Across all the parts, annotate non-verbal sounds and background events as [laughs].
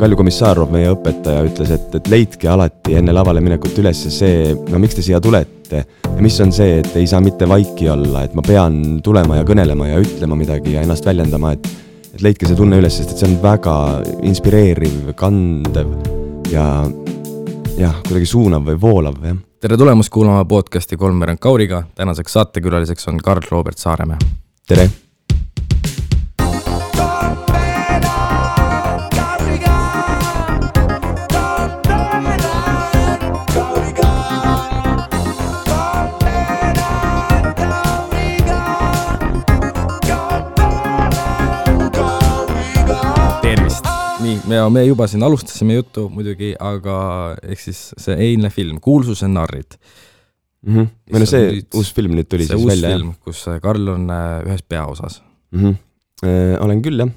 Kalju Komissarov, meie õpetaja, ütles, et, et leidke alati enne lavale minekut üles see, no miks te siia tulete ja mis on see, et ei saa mitte vaiki olla, et ma pean tulema ja kõnelema ja ütlema midagi ja ennast väljendama, et et leidke see tunne üles, sest et see on väga inspireeriv, kandev ja jah, kuidagi suunav või voolav, jah. tere tulemast kuulama podcasti Kolmveerand Kauriga, tänaseks saatekülaliseks on Karl-Robert Saaremäe. tere ja me juba siin alustasime juttu muidugi, aga ehk siis see eilne film, Kuulsuse narrid mm. -hmm. või no see nüüd, uus film nüüd tuli siis välja, jah? kus äh, Karl on äh, ühes peaosas mm. -hmm. Äh, olen küll, jah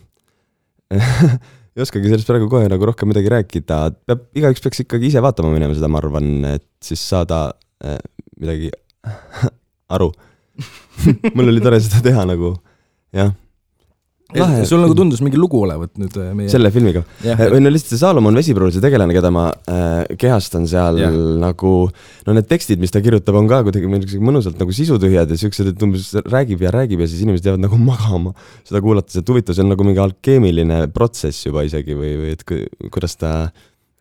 [laughs] ei oskagi sellest praegu kohe nagu rohkem midagi rääkida, peab, igaüks peaks ikkagi ise vaatama minema seda, ma arvan, et siis saada äh, midagi [laughs] aru [laughs] mul oli tore seda teha nagu, jah Lahe. sul nagu tundus mingi lugu olevat nüüd äh, meie selle filmiga yeah.? või no lihtsalt see Saalomon Vesipruul, see tegelane, keda ma äh, kehastan seal yeah. nagu no need tekstid, mis ta kirjutab, on ka kuidagi mõnusalt nagu sisutühjad ja siuksed, et umbes räägib ja räägib ja siis inimesed jäävad nagu magama seda kuulates, et huvitav, see on nagu mingi alkeemiline protsess juba isegi või, või et kuidas ta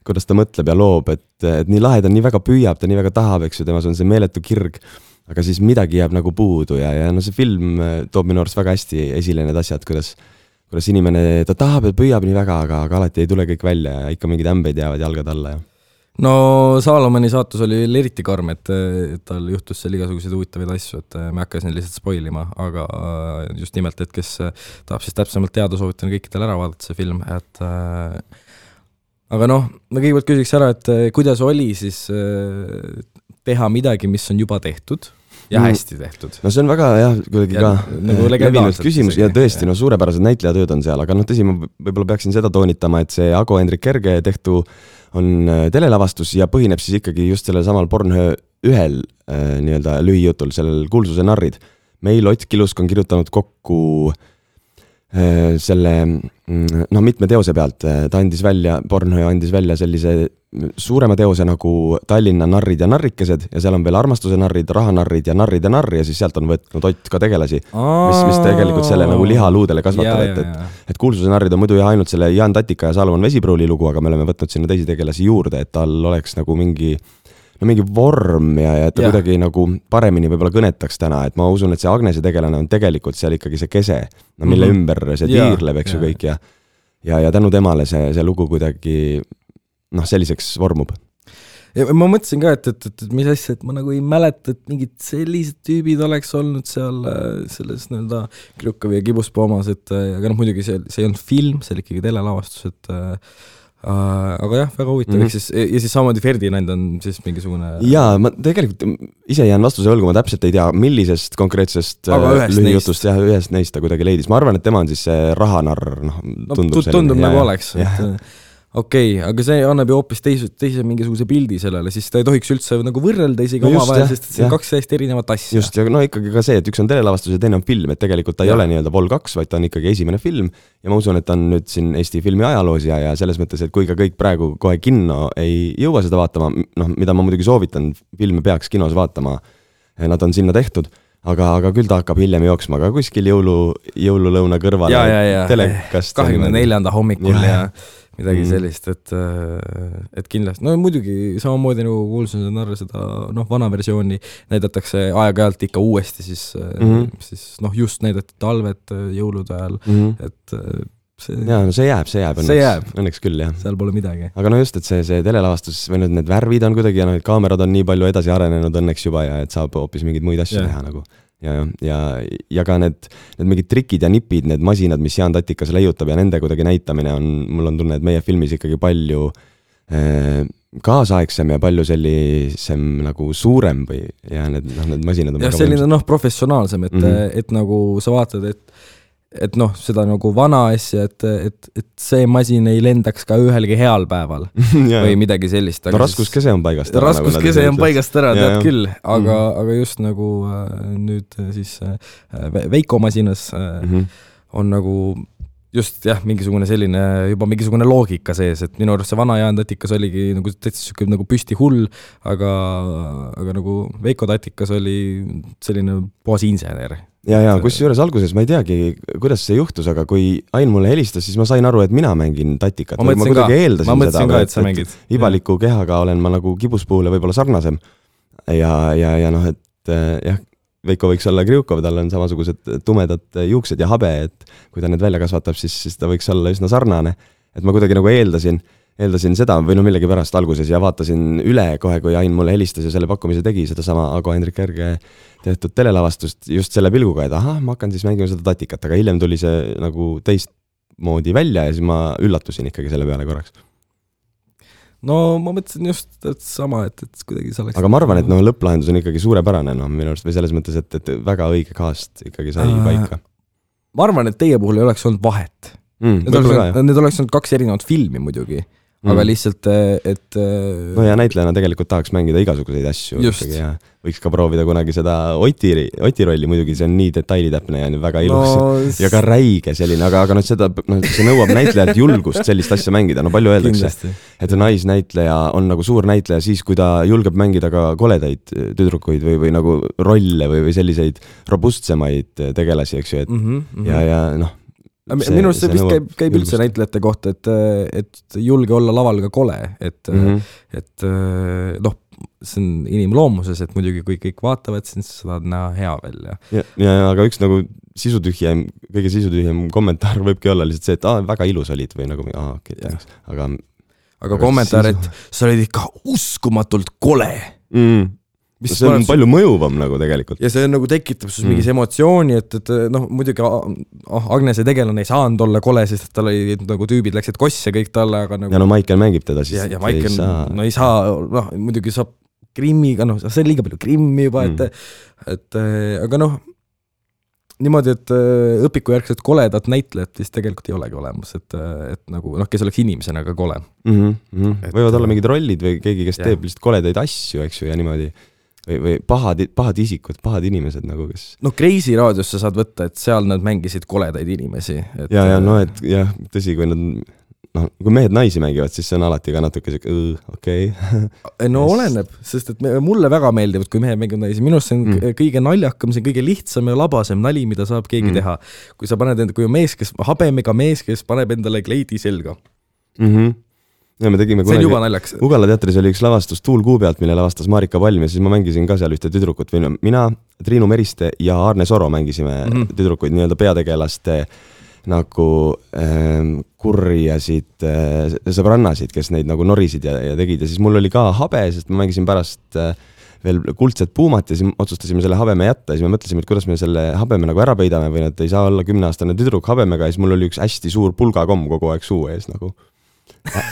kuidas ta mõtleb ja loob, et, et nii lahe, ta nii väga püüab, ta nii väga tahab, eks ju, temas on see meeletu kirg aga siis midagi jääb nagu puudu ja, ja no see film äh, toob minu arust väga hästi esile need asjad, kuidas, kuidas inimene, ta tahab ja püüab nii väga, aga, aga alati ei tule kõik välja ja ikka mingid ämbed jäävad jalgade alla ja no Saalomoni saatus oli veel eriti karm, et, tal juhtus seal igasuguseid huvitavaid asju, et ma ei hakka siin lihtsalt spoil ima, aga äh, just nimelt, et kes tahab siis täpsemalt teada, soovitan kõikidel ära vaadata see film, et äh, aga noh, ma kõigepealt küsiks ära, et kuidas oli siis teha midagi, mis on juba tehtud ja mm. hästi tehtud. no see on väga jah, kuidagi ka nagu levinud küsimus ja tõesti, no suurepärased näitlejatööd on seal, aga noh, tõsi, ma võib-olla peaksin seda toonitama, et see Ago Hendrik Kerge tehtu on äh, telelavastus ja põhineb siis ikkagi just sellel samal Pornhöö ühel äh, nii-öelda lühijutul, sellel Kuulsuse narrid. meil Ott Kilusk on kirjutanud kokku äh, selle mm, noh, mitme teose pealt, ta andis välja, Pornhöö andis välja sellise suurema teose nagu Tallinna narrid ja narrikesed ja seal on veel armastuse narrid, rahanarrid ja narrid ja narr ja siis sealt on võtnud Ott ka tegelasi, mis, mis tegelikult selle nagu liha luudele kasvatab, et, et et kuulsuse narrid on muidu jah ainult selle Jaan Tatika ja Salomon Vesipruuli lugu, aga me oleme võtnud sinna teisi tegelasi juurde, et tal oleks nagu mingi no mingi vorm ja, ja et ta ja. kuidagi nagu paremini võib-olla kõnetaks täna, et ma usun, et see Agnese tegelane on tegelikult seal ikkagi see kese, no mille mm -hmm. ümber see tiirleb, eks ju, kõik ja ja, ja tänu temale see, see lugu kuidagi noh, selliseks vormub. ja ma mõtlesin ka, et, et, et, et mis asja, et ma nagu ei mäleta, et mingid sellised tüübid oleks olnud seal äh, selles nii-öelda Krjukovi ja Kibuspuu omas, et äh, aga noh, muidugi see, see ei olnud film, see oli ikkagi telelavastus, et äh, aga jah, väga huvitav mm, -hmm. ehk siis, ja siis samamoodi Ferdinand on siis mingisugune jaa, ma tegelikult ise jään vastuse võlgu, ma täpselt ei tea, millisest konkreetsest lühijutust jah, ühest neist ta kuidagi leidis, ma arvan, et tema on siis see rahanarr, noh, tundub no, tundub nagu oleks, et okei okay,, aga see annab ju hoopis teise, teise mingisuguse pildi sellele, siis ta ei tohiks üldse nagu võrrelda isegi no omavahel, sest et see on kaks täiesti erinevat asja. just, ja no ikkagi ka see, et üks on telelavastus ja teine on film, et tegelikult ta ja. ei ole nii-öelda Vol kaks, vaid ta on ikkagi esimene film ja ma usun, et ta on nüüd siin Eesti filmi ajaloos ja, ja selles mõttes, et kui ka kõik praegu kohe kinno ei jõua seda vaatama, noh, mida ma muidugi soovitan, filme peaks kinos vaatama, nad on sinna tehtud aga, aga küll ta hakkab hiljem jooksma ka kuskil jõulu, jõululõuna kõrvale telekast. kahekümne neljanda hommikul ja, ja midagi mm. sellist, et, äh, et kindlasti, no muidugi samamoodi nagu kuulsin narr seda noh, vana versiooni näidatakse aeg-ajalt ikka uuesti, siis mm, siis noh, just näidati talvet jõulude ajal mm, et see jaa, no see jääb, see jääb õnneks, õnneks küll, jah. seal pole midagi. aga no just, et see, see telelavastus või nüüd need värvid on kuidagi ja noh, need kaamerad on nii palju edasi arenenud õnneks juba ja et saab hoopis mingeid muid asju yeah. teha nagu ja, ja, ja ka need, need mingid trikid ja nipid, need masinad, mis Jaan Tatikas leiutab ja nende kuidagi näitamine on, mul on tunne, et meie filmis ikkagi palju äh, kaasaegsem ja palju sellisem nagu suurem või ja need, noh, need masinad on jah, selline noh, professionaalsem, et mm, -hmm. et nagu sa vaatad, et et noh, seda nagu vana asja, et, et, et see masin ei lendaks ka ühelgi heal päeval [laughs] või midagi sellist. no raskuskese on paigast ära. Nagu raskuskese on paigast ära, tead ja, küll, aga mm, -hmm. aga just nagu äh, nüüd äh, siis äh, Veiko masinas mm -hmm. on nagu just jah, mingisugune selline juba mingisugune loogika sees, et minu arust see vana Jaan Tatikas oligi nagu täitsa sihuke nagu püsti hull, aga, aga nagu Veiko Tatikas oli selline puhas insener. ja, ja kusjuures alguses ma ei teagi, kuidas see juhtus, aga kui Ain mulle helistas, siis ma sain aru, et mina mängin Tatikat. ma ma ka, ma mõtlesin ka, et sa mängid. ibaliku kehaga olen ma nagu kibuspuule võib-olla sarnasem. ja, ja, ja noh, et jah, Veiko võiks olla Kriukov, tal on samasugused tumedad juuksed ja habe, et kui ta need välja kasvatab, siis, siis ta võiks olla üsna sarnane. et ma kuidagi nagu eeldasin, eeldasin seda või no millegipärast alguses ja vaatasin üle kohe, kui Ain mulle helistas ja selle pakkumise tegi, sedasama Ago Hendrik Järge tehtud telelavastust just selle pilguga, et ahah, ma hakkan siis mängima seda tatikat, aga hiljem tuli see nagu teistmoodi välja ja siis ma üllatusin ikkagi selle peale korraks no ma mõtlesin just, et sama, et, et kuidagi see oleks aga ma arvan, et noh, lõpplahendus on ikkagi suurepärane, noh, minu arust või selles mõttes, et, et väga õige cast ikkagi sai äh, paika. ma arvan, et teie puhul ei oleks olnud vahet mm,. Need oleks, need oleks olnud kaks erinevat filmi muidugi mm., aga lihtsalt, et no ja näitlejana tegelikult tahaks mängida igasuguseid asju ikkagi ja võiks ka proovida kunagi seda Oti, Oti rolli, muidugi see on nii detailitäpne ja väga ilus no, ja ka räige selline, aga, aga noh, seda, noh, see nõuab näitlejalt julgust sellist asja mängida, no palju öeldakse, et naisnäitleja on nagu suur näitleja siis, kui ta julgeb mängida ka koledaid tüdrukuid või, või nagu rolle või, või selliseid robustsemaid tegelasi, eks ju, et mm -hmm. ja, ja noh, minu arust see vist käib, käib üldse julgust. näitlejate kohta, et, et julge olla laval ka kole, et mm, -hmm. et noh see on inimloomuses, et muidugi kui kõik vaatavad, siis sa tahad näha hea välja. ja, ja, aga üks nagu sisutühjem, kõige sisutühjem kommentaar võibki olla lihtsalt see, et aa, väga ilus olid või nagu, aa, okei okay,, aga aga kommentaar, et sa olid ikka uskumatult kole mm mis see on palju mõjuvam nagu tegelikult. ja see nagu tekitab sinus mm. mingis emotsiooni, et, et noh, muidugi ah, Agnese tegelane ei saanud olla kole, sest tal olid nagu tüübid läksid kosse kõik talle, aga nagu ja no Maicel mängib teda siis. ja, ja Maicel, no ei saa, noh muidugi saab Krimmiga, noh see on liiga palju Krimmi juba mm., et et aga noh, niimoodi, et äh, õpikujärgset koledat näitlejat vist tegelikult ei olegi olemas, et, äh, et nagu noh, kes oleks inimesena ka kole mm -hmm. Et, võivad olla mingid rollid või keegi, kes jah. teeb lihtsalt koledaid asju, eks ju, ja niimoodi või, või pahad, pahad isikud, pahad inimesed nagu, kes noh, Kreisi raadios sa saad võtta, et seal nad mängisid koledaid inimesi. ja, ja no et jah, tõsi, kui nad noh, kui mehed naisi mängivad, siis see on alati ka natuke sihuke okei okay. [laughs] no oleneb, sest et me, mulle väga meeldivad, kui mehed mängivad naisi, minu arust see on mm. kõige naljakam, see on kõige lihtsam ja labasem nali, mida saab keegi mm. teha. kui sa paned enda, kui on mees, kes, habemega mees, kes paneb endale kleidi selga mm. -hmm ja me tegime naljakas. Ugala teatris oli üks lavastus Tuul kuu pealt, mille lavastas Marika Palm ja siis ma mängisin ka seal ühte tüdrukut või no mina, Triinu Meriste ja Aarne Soro mängisime mm -hmm. tüdrukuid nii-öelda peategelaste nagu äh, kurjasid äh, sõbrannasid, kes neid nagu norisid ja, ja tegid ja siis mul oli ka habe, sest ma mängisin pärast äh, veel kuldset puumat ja siis otsustasime selle habeme jätta ja siis me mõtlesime, et kuidas me selle habeme nagu ära peidame või et ei saa olla kümneaastane tüdruk habemega ja siis mul oli üks hästi suur pulgakomm kogu aeg suu ees nagu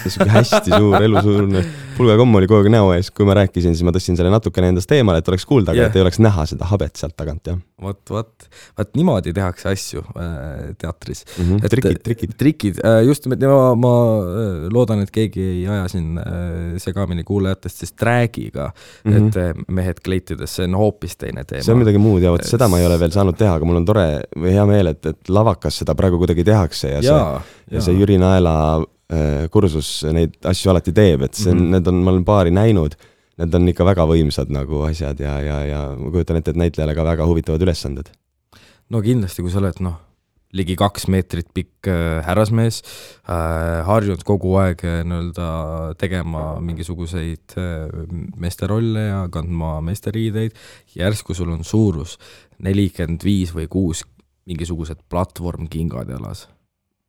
sihuke hästi suur elusuurne pulgakomm oli kogu aeg näo ees, kui ma rääkisin, siis ma tõstsin selle natukene endast eemale, et oleks kuulda, aga yeah. et ei oleks näha seda habet sealt tagant, jah. vot, vot, vot niimoodi tehakse asju äh, teatris mm. -hmm. trikid, trikid. trikid äh,, just nimelt, ma, ma äh, loodan, et keegi ei aja siin segamini kuulajatest siis drag'iga mm, -hmm. et mehed kleitides, see on hoopis teine teema. see on midagi muud ja vot seda ma ei ole veel saanud teha, aga mul on tore või hea meel, et, et lavakas seda praegu kuidagi tehakse ja, ja see, ja see Jüri Naela kursus neid asju alati teeb, et see on mm, -hmm. need on, ma olen paari näinud, need on ikka väga võimsad nagu asjad ja, ja, ja ma kujutan ette, et näitlejale ka väga huvitavad ülesanded. no kindlasti, kui sa oled noh, ligi kaks meetrit pikk äh, härrasmees äh,, harjunud kogu aeg äh, nii-öelda tegema mingisuguseid äh, meesterolle ja kandma meesteriideid, järsku sul on suurus nelikümmend viis või kuus mingisugused platvormkingad jalas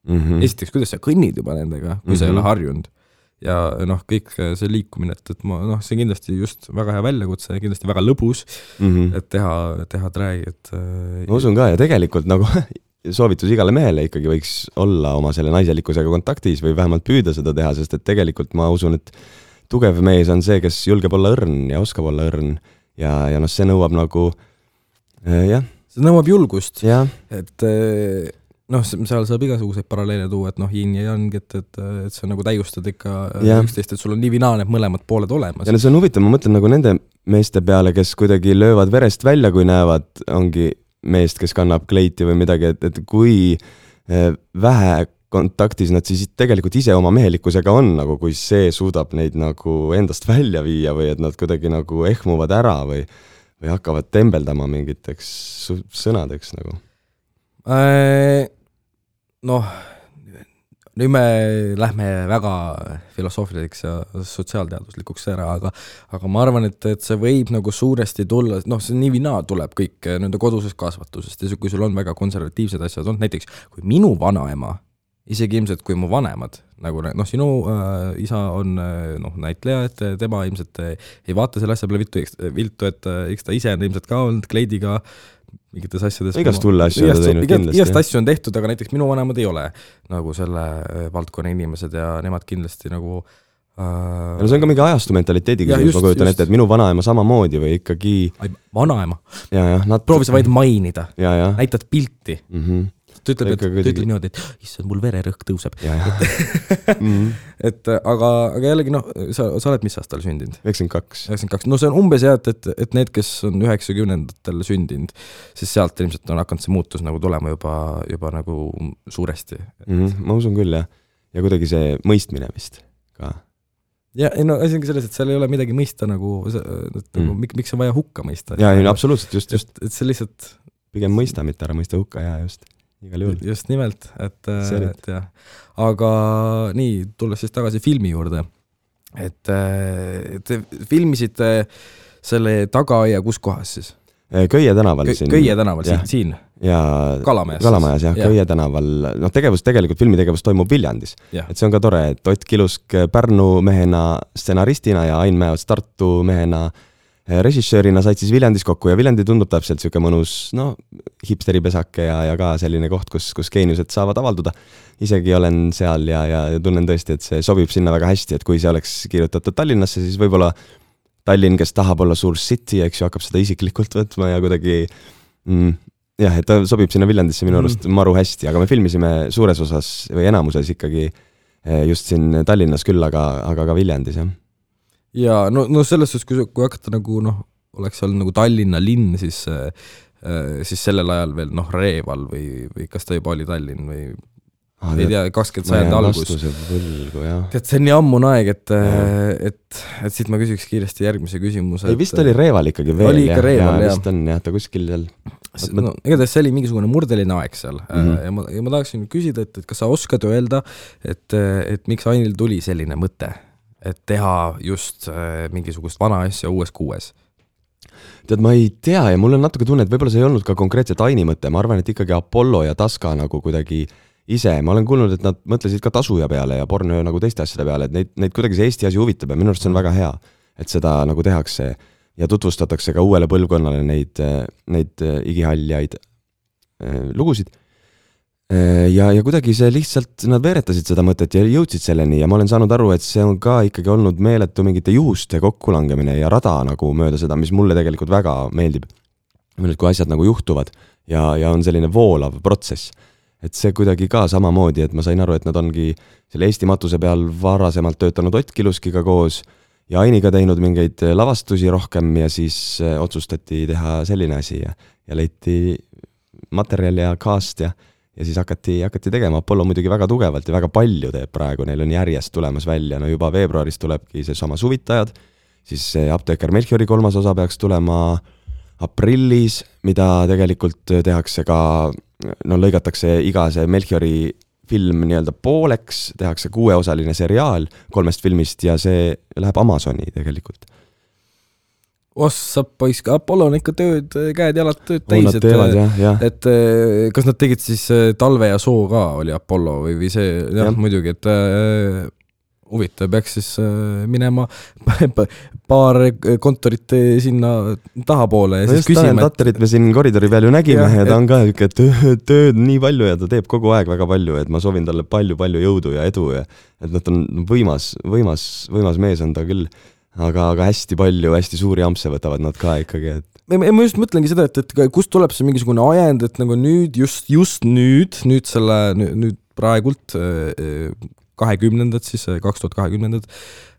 mm. -hmm. esiteks, kuidas sa kõnnid juba nendega, kui mm -hmm. sa ei ole mhm. harjunud. ja noh, kõik see liikumine, et, et ma noh, see on kindlasti just väga hea väljakutse ja kindlasti väga lõbus mm, -hmm. et teha, teha drag'i, et ma usun ka ja tegelikult nagu [laughs] soovitus igale mehele ikkagi võiks olla oma selle naiselikkusega kontaktis või vähemalt püüda seda teha, sest et tegelikult ma usun, et tugev mees on see, kes julgeb olla õrn ja oskab olla õrn ja, ja noh, see nõuab nagu äh, jah. see nõuab julgust, et äh, noh, seal saab igasuguseid paralleele tuua, et noh, yin ja yang, et, et, et sa nagu täiustad ikka yeah. üksteist, et sul on nii või naa need mõlemad pooled olemas. ja no see on huvitav, ma mõtlen nagu nende meeste peale, kes kuidagi löövad verest välja, kui näevad, ongi meest, kes kannab kleiti või midagi, et, et kui vähe kontaktis nad siis tegelikult ise oma mehelikkusega on nagu, kui see suudab neid nagu endast välja viia või et nad kuidagi nagu ehmuvad ära või või hakkavad tembeldama mingiteks sõnadeks nagu äh,? Noh, nüüd me lähme väga filosoofiliseks ja sotsiaalteaduslikuks ära, aga aga ma arvan, et, et see võib nagu suuresti tulla, noh, see nii või naa tuleb kõik nende kodusest kasvatusest ja kui sul on väga konservatiivsed asjad, noh näiteks kui minu vanaema isegi ilmselt kui mu vanemad, nagu noh, sinu äh, isa on äh, noh, näitleja, et tema ilmselt äh, ei vaata selle asja peale viltu, viltu, et äh, eks ta ise on ilmselt ka olnud kleidiga mingites asjades. igast hulle asju on ta teinud kindlasti. igast asju on tehtud, aga näiteks minu vanemad ei ole nagu selle äh, valdkonna inimesed ja nemad kindlasti nagu äh, no see on ka mingi ajastu mentaliteedi küsimus, ma kujutan ette, et minu vanaema samamoodi või ikkagi. vanaema? Proovi sa vaid mainida, näitad pilti mm. -hmm ta ütleb, et, ta ütleb niimoodi, et issand, mul vererõhk tõuseb. [laughs] et, mm. et aga, aga jällegi noh, sa, sa oled mis aastal sündinud? üheksakümmend kaks. üheksakümmend kaks, no see on umbes jah, et, et, et need, kes on üheksakümnendatel sündinud, siis sealt ilmselt on hakanud see muutus nagu tulema juba, juba nagu suuresti mm. -hmm, ma usun küll jah, ja kuidagi see mõistmine vist ka ja ei no asi ongi selles, et seal ei ole midagi mõista nagu, et nagu mm. miks, miks on vaja hukka mõista. jaa, ei no absoluutselt, just, just. et see lihtsalt pigem mõista, mitte ära mõista hukka, jaa, just igal juhul. just nimelt, et, et jah. aga nii, tulles siis tagasi filmi juurde, et te filmisite selle tagaaia kus kohas siis? Köie tänaval siin. Köie tänaval siin, siin? ja Kalamajas, Kalamajas jah ja., Köie tänaval, noh tegevus, tegelikult filmitegevus toimub Viljandis. et see on ka tore, et Ott Kilusk Pärnu mehena stsenaristina ja Ain Mäeots Tartu mehena äh, Äh, režissöörina said siis Viljandis kokku ja Viljandi tundub täpselt niisugune mõnus, no hipsteripesake ja, ja ka selline koht, kus, kus geeniused saavad avalduda. isegi olen seal ja, ja tunnen tõesti, et see sobib sinna väga hästi, et kui see oleks kirjutatud Tallinnasse, siis võib-olla Tallinn, kes tahab olla suur city, eks ju, hakkab seda isiklikult võtma ja kuidagi mm, jah, et ta sobib sinna Viljandisse minu arust mm. maru hästi, aga me filmisime suures osas või enamuses ikkagi eh, just siin Tallinnas küll, aga, aga ka Viljandis, jah ja no, no selles suhtes, kui, kui hakata nagu noh, oleks seal nagu Tallinna linn, siis äh, siis sellel ajal veel noh, Reval või, või kas ta juba oli Tallinn või ah, ei tea, kakskümmend sajandi algus. tead, see on nii ammune aeg, et, et, et siit ma küsiks kiiresti järgmise küsimuse. ei, vist oli Reval ikkagi veel, oli ikka Reval, jah. vist on jah, ta kuskil seal no igatahes see oli mingisugune murdeline aeg seal mm -hmm. ja ma, ja ma tahaksin küsida, et, et kas sa oskad öelda, et, et miks Ainil tuli selline mõte et teha just äh, mingisugust vana asja uues kuues? tead, ma ei tea ja mul on natuke tunne, et võib-olla see ei olnud ka konkreetselt Aini mõte, ma arvan, et ikkagi Apollo ja Taska nagu kuidagi ise, ma olen kuulnud, et nad mõtlesid ka tasuja peale ja porno nagu teiste asjade peale, et neid, neid kuidagi see Eesti asi huvitab ja minu arust see on väga hea, et seda nagu tehakse ja tutvustatakse ka uuele põlvkonnale neid, neid igihaljaid äh, lugusid Äh, ja, ja kuidagi see lihtsalt, nad veeretasid seda mõtet ja jõudsid selleni ja ma olen saanud aru, et see on ka ikkagi olnud meeletu mingite juhuste kokkulangemine ja rada nagu mööda seda, mis mulle tegelikult väga meeldib. kui asjad nagu juhtuvad ja, ja on selline voolav protsess. et see kuidagi ka samamoodi, et ma sain aru, et nad ongi selle Eesti matuse peal varasemalt töötanud Ott Kiluskiga koos ja Ainiga teinud mingeid lavastusi rohkem ja siis äh, otsustati teha selline asi ja, ja leiti materjal ja cast ja ja siis hakati, hakati tegema, Apollo muidugi väga tugevalt ja väga palju teeb praegu, neil on järjest tulemas välja, no juba veebruaris tulebki seesama Suvitajad, siis see Apteeker Melchiori kolmas osa peaks tulema aprillis, mida tegelikult tehakse ka, no lõigatakse iga see Melchiori film nii-öelda pooleks, tehakse kuueosaline seriaal kolmest filmist ja see läheb Amazoni tegelikult ossa poiss, Apollo on ikka tööd, käed-jalad tööd täis, et, et eh, kas nad tegid siis eh, Talve ja Soo ka, oli Apollo või, või see, jah ja., muidugi, et äh, huvitav, peaks siis minema [laughs] paar kontorit sinna tahapoole ja no siis küsima. Tatterit me siin koridori peal ju nägime ja, ja ta on ka niisugune, tööd, tööd nii palju ja ta teeb kogu aeg väga palju, et ma soovin talle palju-palju jõudu ja edu ja et noh, ta on võimas, võimas, võimas mees on ta küll aga, aga hästi palju hästi suuri ampse võtavad nad ka ikkagi, et ma, ma just mõtlengi seda, et, et kust tuleb see mingisugune ajend, et nagu nüüd just, just nüüd, nüüd selle, nüüd praegult äh, kahekümnendad siis, äh, kaks tuhat kahekümnendad,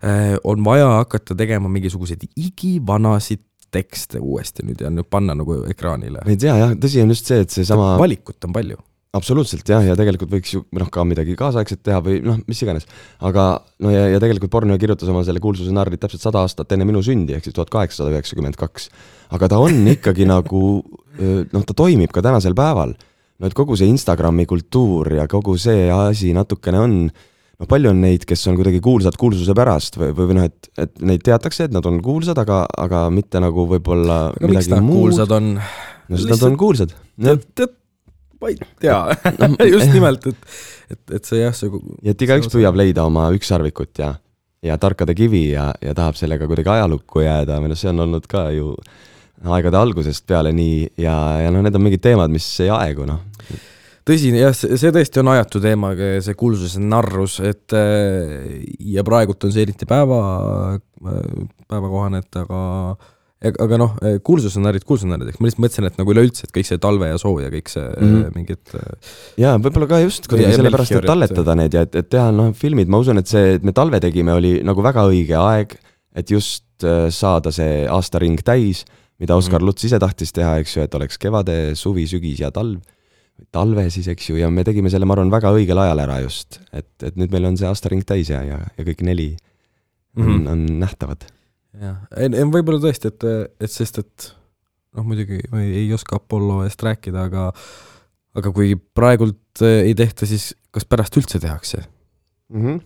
äh, on vaja hakata tegema mingisuguseid igivanasid tekste uuesti nüüd ja nüüd panna nagu ekraanile. ma ei tea jah, tõsi on just see, et seesama valikut on palju absoluutselt jah, ja tegelikult võiks ju noh, ka midagi kaasaegset teha või noh, mis iganes. aga no ja, ja tegelikult Borneo kirjutas oma selle kuulsuse narri täpselt sada aastat enne minu sündi, ehk siis tuhat kaheksasada üheksakümmend kaks. aga ta on [laughs] ikkagi nagu noh, ta toimib ka tänasel päeval. no et kogu see Instagrami kultuur ja kogu see asi natukene on noh, palju on neid, kes on kuidagi kuulsad kuulsuse pärast või, või noh, et, et neid teatakse, et nad on kuulsad, aga, aga mitte nagu võib-olla midagi muud. kuulsad on? no sest nad on kuulsad. tead, ma ei tea no, just nimelt, et, et, et see jah, see. ja et igaüks püüab leida oma ükssarvikut ja, ja tarkade kivi ja, ja tahab sellega kuidagi ajalukku jääda või noh, see on olnud ka ju aegade algusest peale nii ja, ja noh, need on mingid teemad, mis ei aegu, noh tõsi, jah, see tõesti on ajatu teema, see kuulsuse narrus, et ja praegult on see eriti päeva, päevakohane, et aga aga noh, eh, kuulsusnärid, kuulsusnärid, eks ma lihtsalt mõtlesin, et nagu üleüldse, et kõik see talve ja soo ja kõik see mm -hmm. mingid jaa, võib-olla ka just kuidagi sellepärast, et talletada need ja et, et teha noh, filmid, ma usun, et see, et me talve tegime, oli nagu väga õige aeg, et just saada see aastaring täis, mida Oskar mm -hmm. Luts ise tahtis teha, eks ju, et oleks kevade, suvi, sügis ja talv, talve siis, eks ju, ja me tegime selle, ma arvan, väga õigel ajal ära just, et, et nüüd meil on see aastaring täis ja, ja, ja kõik neli on mm, -hmm. on nähtavad jah, võib-olla tõesti, et, et sest, et noh, muidugi ma ei, ei oska Apollo eest rääkida, aga aga kui praegult eh, ei tehta, siis kas pärast üldse tehakse mm? -hmm.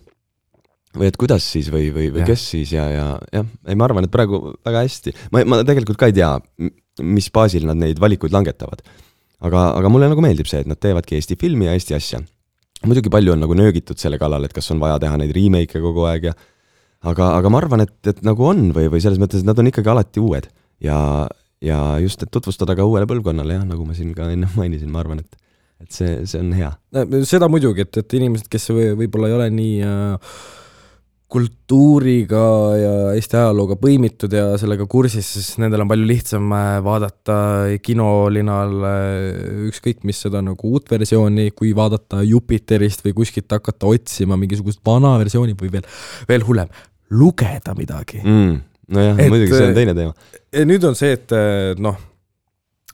või et kuidas siis või, või, või ja. kes siis ja, ja jah, ei ma arvan, et praegu väga hästi, ma, ma tegelikult ka ei tea, mis baasil nad neid valikuid langetavad. aga, aga mulle nagu meeldib see, et nad teevadki Eesti filmi ja Eesti asja. muidugi palju on nagu nöögitud selle kallal, et kas on vaja teha neid remake'e kogu aeg ja aga, aga ma arvan, et, et nagu on või, või selles mõttes, et nad on ikkagi alati uued ja, ja just, et tutvustada ka uuele põlvkonnale jah, nagu ma siin ka enne [laughs] mainisin, ma arvan, et et see, see on hea. seda muidugi, et, et inimesed, kes võib-olla ei ole nii äh, kultuuriga ja Eesti ajalooga põimitud ja sellega kursis, siis nendel on palju lihtsam äh, vaadata kinolinal ükskõik mis seda nagu uut versiooni, kui vaadata Jupiterist või kuskilt hakata otsima mingisugust vana versiooni või veel, veel hullem, lugeda midagi mm,. nojah, muidugi see on teine teema. nüüd on see, et noh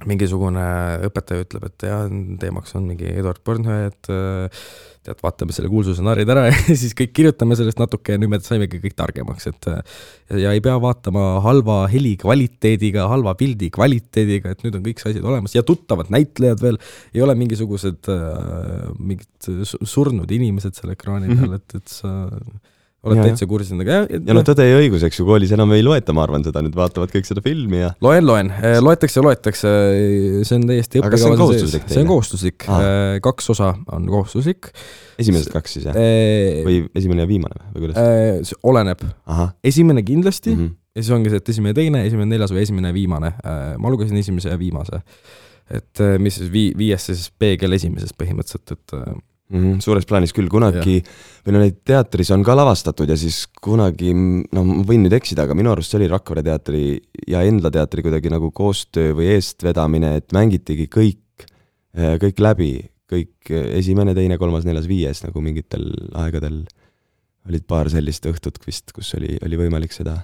mingisugune õpetaja ütleb, et jah, teemaks on mingi Eduard Bornhöhe, et äh, tead, vaatame selle kuulsuse narrid ära [laughs] ja siis kõik kirjutame sellest natuke ja nüüd me saimegi kõik targemaks, et ja, ei pea vaatama halva heli kvaliteediga, halva pildi kvaliteediga, et nüüd on kõik see asjad olemas ja tuttavad näitlejad veel, ei ole mingisugused äh, mingid surnud inimesed seal ekraani peal mm, -hmm. et, et sa oled täitsa kursis nendega, jah. ja noh, tõde ja õigus, eks ju, koolis enam ei loeta, ma arvan, seda, nüüd vaatavad kõik seda filmi ja loen, loen, eh, loetakse, loetakse, see on täiesti aga see on kohustuslik teile? see on kohustuslik, eh, kaks osa on kohustuslik. esimesed kaks siis, jah e...? või esimene ja viimane või kuidas oleneb. esimene kindlasti mm -hmm. ja siis ongi see, et esimene, teine, esimene, neljas või esimene, viimane. ma lugesin esimese ja viimase. et mis siis vii-, viies siis peegel esimesest põhimõtteliselt, et mm. suures plaanis küll, kunagi või no neid teatris on ka lavastatud ja siis kunagi, no ma võin nüüd eksida, aga minu arust see oli Rakvere teatri ja Endla teatri kuidagi nagu koostöö või eestvedamine, et mängitigi kõik, eh, kõik läbi, kõik esimene, teine, kolmas, neljas, viies nagu mingitel aegadel olid paar sellist õhtut vist, kus oli, oli võimalik seda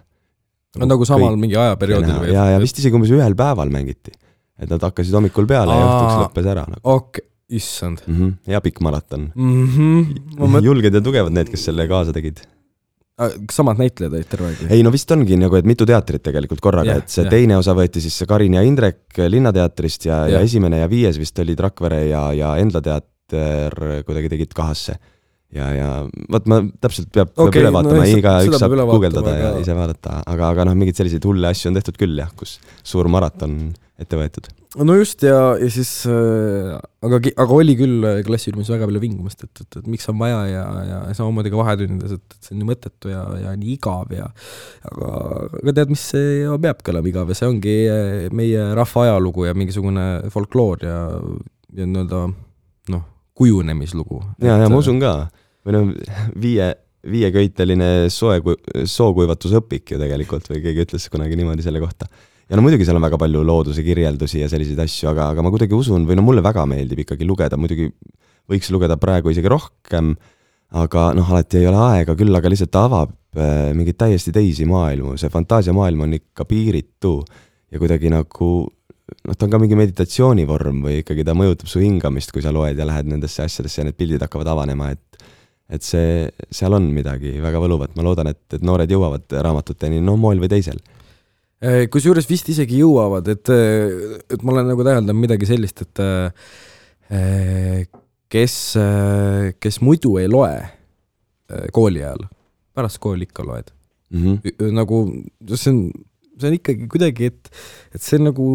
no nagu samal kõik, mingi ajaperioodil või? ja, ja vist isegi umbes ühel päeval mängiti. et nad hakkasid hommikul peale ja õhtuks lõppes ära nagu. okei okay issand mm. -hmm. hea pikk maraton mm. -hmm. Mõt... julged ja tugevad need, kes selle kaasa tegid. samad näitlejad olid terve aeg? ei no vist ongi nagu, et mitu teatrit tegelikult korraga yeah,, et see yeah. teine osa võeti siis Karin ja Indrek Linnateatrist ja yeah., ja esimene ja viies vist olid Rakvere ja, ja Endla teater kuidagi tegid kahasse ja, ja vot ma täpselt peab okay,, peab üle vaatama no,, igaüks saab guugeldada ja ise vaadata, aga, aga noh, mingeid selliseid hulle asju on tehtud küll jah, kus suur maraton ette võetud. no just ja, ja siis äh, aga, aga oli küll klassiruumis väga palju vingumist, et, et, et miks on vaja ja, ja samamoodi ka vahetundides, et, et see on nii mõttetu ja, ja nii igav ja aga, aga tead, mis see peabki olema igav ja see ongi äh, meie rahva ajalugu ja mingisugune folkloor ja, ja nii-öelda noh, kujunemislugu. ja, ja ma usun ka, või noh, viie viieköiteline soe, sookuivatusõpik ju tegelikult või keegi ütles kunagi niimoodi selle kohta ja no muidugi seal on väga palju looduse kirjeldusi ja selliseid asju, aga, aga ma kuidagi usun või no mulle väga meeldib ikkagi lugeda, muidugi võiks lugeda praegu isegi rohkem, aga noh, alati ei ole aega, küll aga lihtsalt avab äh, mingeid täiesti teisi maailmu, see fantaasiamaailm on ikka piiritu ja kuidagi nagu noh, ta on ka mingi meditatsioonivorm või ikkagi ta mõjutab su hingamist, kui sa loed ja lähed nendesse asjadesse ja need pildid hakkavad avanema, et et see, seal on midagi väga võluvat, ma loodan, et, et noored jõuavad raamatuteni no moel või teisel kusjuures vist isegi jõuavad, et, äh, et ma olen nagu täheldanud midagi sellist, et äh, kes, kes muidu ei loe kooli ajal, pärast kooli ikka loed mm. -hmm. nagu see on, see on ikkagi kuidagi, et, et see on nagu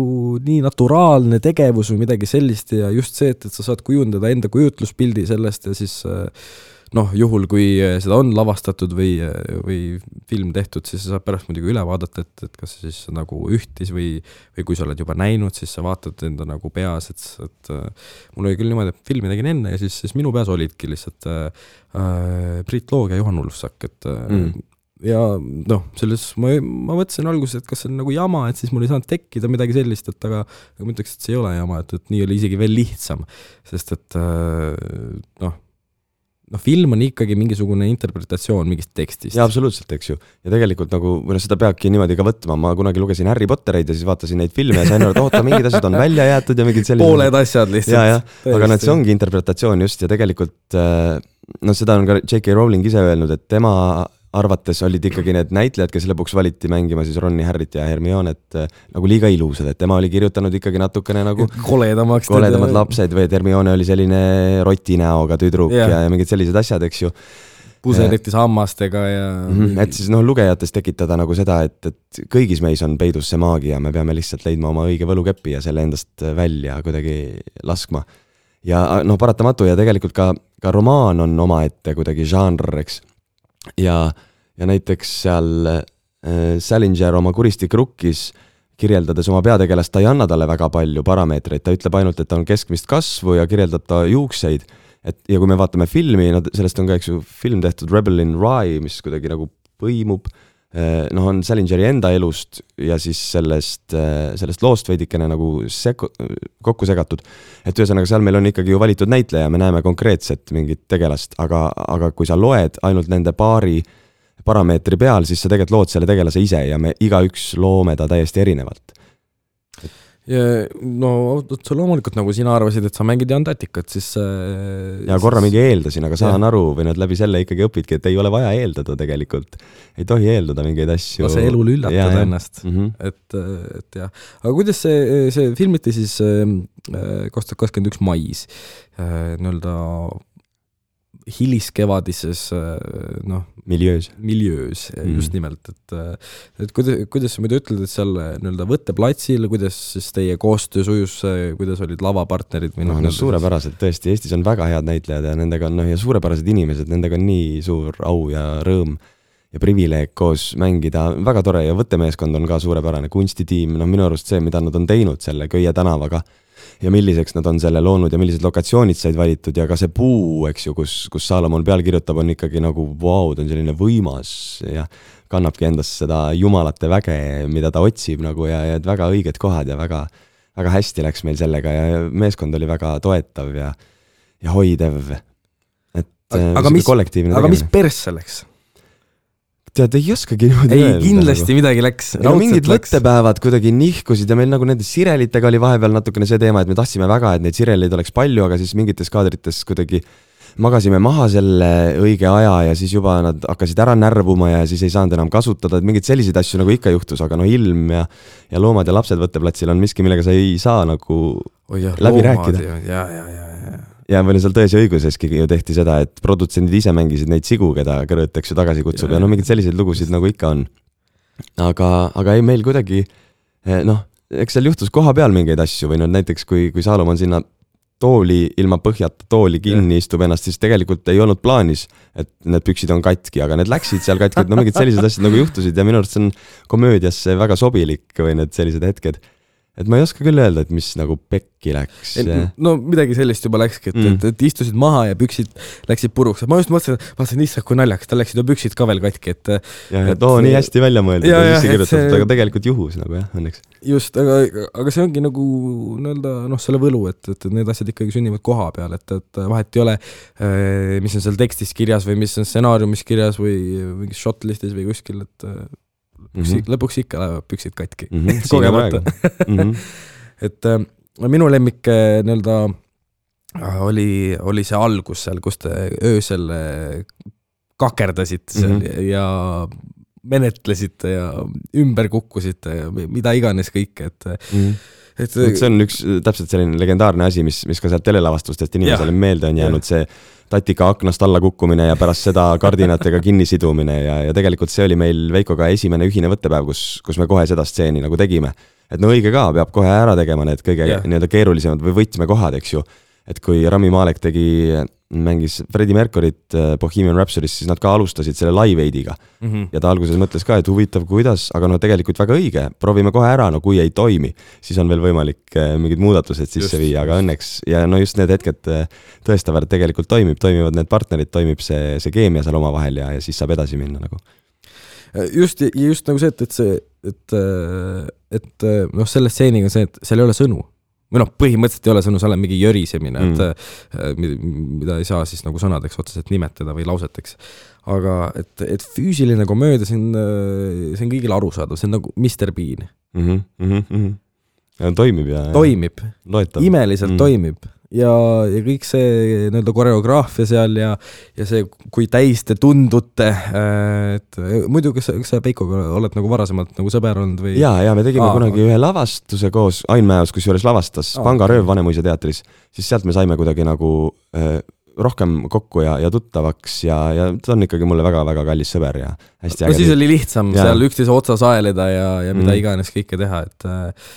nii naturaalne tegevus või midagi sellist ja just see, et, et sa saad kujundada enda kujutluspildi sellest ja siis äh, noh, juhul kui äh, seda on lavastatud või, äh, või film tehtud, siis sa saad pärast muidugi üle vaadata, et, et kas see siis nagu ühtis või, või kui sa oled juba näinud, siis sa vaatad enda nagu peas, et, et äh, mul oli küll niimoodi, et filmi tegin enne ja siis, siis minu peas olidki lihtsalt äh, Priit Loog ja Juhan Ulfsak, et mm. ja noh, selles ma, ma mõtlesin alguses, et kas see on nagu jama, et siis mul ei saanud tekkida midagi sellist, et aga, aga ma ütleks, et see ei ole jama, et, et nii oli isegi veel lihtsam, sest et noh noh, film on ikkagi mingisugune interpretatsioon mingist tekstist. jaa, absoluutselt, eks ju. ja tegelikult nagu, või noh, seda peabki niimoodi ka võtma, ma kunagi lugesin Harry Pottereid ja siis vaatasin neid filme ja sain aru, et oota, mingid asjad on välja jäetud ja mingid sellised pooled asjad lihtsalt. aga noh, see ongi interpretatsioon just ja tegelikult äh, noh, seda on ka J.K. Rowling ise öelnud, et tema arvates olid ikkagi need näitlejad, kes lõpuks valiti mängima siis Ronni, Harryt ja Hermionet äh, nagu liiga ilusad, et tema oli kirjutanud ikkagi natukene nagu koledamaks. koledamad lapsed või et Hermione oli selline rotinäoga tüdruk yeah. ja, ja mingid sellised asjad, eks ju puseritis hammastega ja. -hmm, et siis noh, lugejates tekitada nagu seda, et, et kõigis meis on peidus see maagia, me peame lihtsalt leidma oma õige võlukepi ja selle endast välja kuidagi laskma. ja noh, paratamatu ja tegelikult ka, ka romaan on omaette kuidagi žanr, eks ja, ja näiteks seal äh, Salinger oma Kuristik rukkis kirjeldades oma peategelast, ta ei anna talle väga palju parameetreid, ta ütleb ainult, et ta on keskmist kasvu ja kirjeldab ta juukseid. et ja kui me vaatame filmi, no sellest on ka, eks ju, film tehtud Rebel in Rye, mis kuidagi nagu põimub äh, noh, on Salingeri enda elust ja siis sellest, äh, sellest loost veidikene nagu sek-, kokku segatud. et ühesõnaga, seal meil on ikkagi ju valitud näitleja, me näeme konkreetset mingit tegelast, aga, aga kui sa loed ainult nende paari parameetri peal, siis sa tegelikult lood selle tegelase ise ja me igaüks loome ta täiesti erinevalt ja no otse loomulikult, nagu sina arvasid, et sa mängid Jan Tatikat, siis äh, ja korra mingi eeldasin, aga saan ja. aru või nad läbi selle ikkagi õpidki, et ei ole vaja eeldada tegelikult. ei tohi eeldada mingeid asju. lase elul üllatada ja, ennast mm, -hmm. et, et jah. aga kuidas see, see filmiti siis äh, kaks tuhat kakskümmend üks mais äh, nii-öelda hiliskevadises noh, miljöös, miljöös mm. just nimelt, et et kuidas, kuidas sa muidu ütled, et seal nii-öelda võtteplatsil, kuidas siis teie koostöö sujus, kuidas olid lavapartnerid või noh no, no suurepäraselt tõesti, Eestis on väga head näitlejad ja nendega on noh, ja suurepärased inimesed, nendega on nii suur au ja rõõm ja privileeg koos mängida, väga tore ja võttemeeskond on ka suurepärane, kunstitiim, noh minu arust see, mida nad on teinud selle Köie tänavaga ja milliseks nad on selle loonud ja millised lokatsioonid said valitud ja ka see puu, eks ju, kus, kus Saalomon peal kirjutab, on ikkagi nagu vau wow,, ta on selline võimas ja kannabki endas seda jumalate väge, mida ta otsib nagu ja, ja väga õiged kohad ja väga, väga hästi läks meil sellega ja meeskond oli väga toetav ja, ja hoidev. et aga mis, aga mis persse läks? Tead, ei oskagi niimoodi ei, kindlasti nagu. midagi läks. no mingid võttepäevad kuidagi nihkusid ja meil nagu nende sirelitega oli vahepeal natukene see teema, et me tahtsime väga, et neid sireleid oleks palju, aga siis mingites kaadrites kuidagi magasime maha selle õige aja ja siis juba nad hakkasid ära närvuma ja siis ei saanud enam kasutada, et mingeid selliseid asju nagu ikka juhtus, aga no ilm ja ja loomad ja lapsed võtteplatsil on miski, millega sa ei saa nagu oh jah, läbi rääkida. ja, ja, ja, ja meil seal Tões ja õiguseski ju tehti seda, et produtsendid ise mängisid neid sigu, keda Kõrvet, eks ju, tagasi kutsub ja, ja no mingeid selliseid lugusid nagu ikka on. aga, aga ei, meil kuidagi eh, noh, eks seal juhtus koha peal mingeid asju või no näiteks kui, kui Saalomon sinna tooli ilma põhjata tooli kinni ja. istub ennast, siis tegelikult ei olnud plaanis, et need püksid on katki, aga need läksid seal katki, et no mingid sellised asjad nagu juhtusid ja minu arust see on komöödiasse väga sobilik või need sellised hetked et ma ei oska küll öelda, et mis nagu pekki läks. no midagi sellist juba läkski, et mm., et, et istusid maha ja püksid läksid puruks, ma just mõtlesin, vaatasin, issand, kui naljakas, tal läksid ju püksid ka veel katki, et. jah, et oo, nii hästi välja mõeldud ja sisse kirjutatud aga tegelikult juhus nagu jah, õnneks. just, aga, aga see ongi nagu nii-öelda noh, selle võlu, et, et need asjad ikkagi sünnivad koha peal, et, et vahet ei ole, eh, mis on seal tekstis kirjas või mis on stsenaariumis kirjas või mingis shot list'is või kuskil, et mm -hmm. lõpuks ikka lähevad püksid katki mm -hmm, [laughs] kogemata mm. -hmm. [laughs] et äh, minu lemmik äh, nii-öelda äh, oli, oli see algus seal, kus te öösel kakerdasite seal mm -hmm. ja menetlesite ja ümber kukkusite ja mida iganes kõike, et mm. -hmm et see on üks täpselt selline legendaarne asi, mis, mis ka sealt telelavastustest inimesele meelde on jäänud, see tatika aknast alla kukkumine ja pärast seda kardinatega kinni sidumine ja, ja tegelikult see oli meil Veikoga esimene ühine võttepäev, kus, kus me kohe seda stseeni nagu tegime. et no õige ka, peab kohe ära tegema need kõige nii-öelda keerulisemad või võtmekohad, eks ju. et kui Rami Malek tegi mängis Freddie Mercury't äh, Bohemian Rhapsody's, siis nad ka alustasid selle Live Aidiga mm. -hmm. ja ta alguses mõtles ka, et huvitav, kuidas, aga no tegelikult väga õige, proovime kohe ära, no kui ei toimi, siis on veel võimalik äh, mingid muudatused sisse just, viia, aga õnneks ja no just need hetked äh, tõestavad, et tegelikult toimib, toimivad need partnerid, toimib see, see keemia seal omavahel ja, ja siis saab edasi minna nagu. just, just nagu see, et, et see, et, et noh, selle stseeniga on see, et seal ei ole sõnu või noh, põhimõtteliselt ei ole sõnu, see on mingi jõrisemine mm., et äh, mida ei saa siis nagu sõnadeks otseselt nimetada või lauseteks. aga et, et füüsiline komöödia, see on, äh, see on kõigile arusaadav, see on nagu Mr Bean mm. -hmm, mm -hmm. ja toimib ja. toimib, imeliselt mm. toimib ja, ja kõik see nii-öelda koreograafia seal ja, ja see, kui täis te tundute, äh, et muidu, kas, kas sa Peikoga oled nagu varasemalt nagu sõber olnud või? ja, ja me tegime Aa, kunagi ühe lavastuse koos, Ain Mäeos kusjuures lavastas Aa, Pangarööv Vanemuise teatris, siis sealt me saime kuidagi nagu äh, rohkem kokku ja, ja tuttavaks ja, ja ta on ikkagi mulle väga-väga kallis sõber ja hästi äge. no siis oli lihtsam ja. seal üksteise otsas aelida ja, ja mida mm. iganes kõike teha, et äh,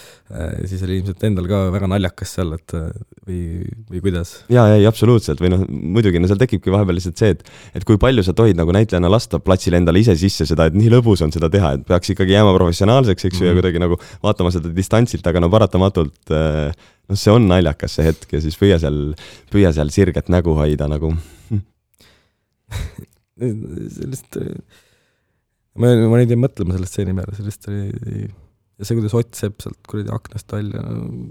siis oli ilmselt endal ka väga naljakas seal, et äh, või, või kuidas? jaa, ei absoluutselt, või noh, muidugi, no seal tekibki vahepeal lihtsalt see, et et kui palju sa tohid nagu näitlejana lasta platsile endale ise sisse seda, et nii lõbus on seda teha, et peaks ikkagi jääma professionaalseks, eks ju mm, ja mhm. kuidagi nagu vaatama seda distantsilt, aga no paratamatult äh, noh, see on naljakas, see hetk ja siis püüa seal, püüa seal sirget nägu hoida nagu. [laughs] Sellist, ma, ma nüüd jäin mõtlema selle stseeni peale, sellest oli ja see, kuidas Ott Sepp sealt kuradi aknast välja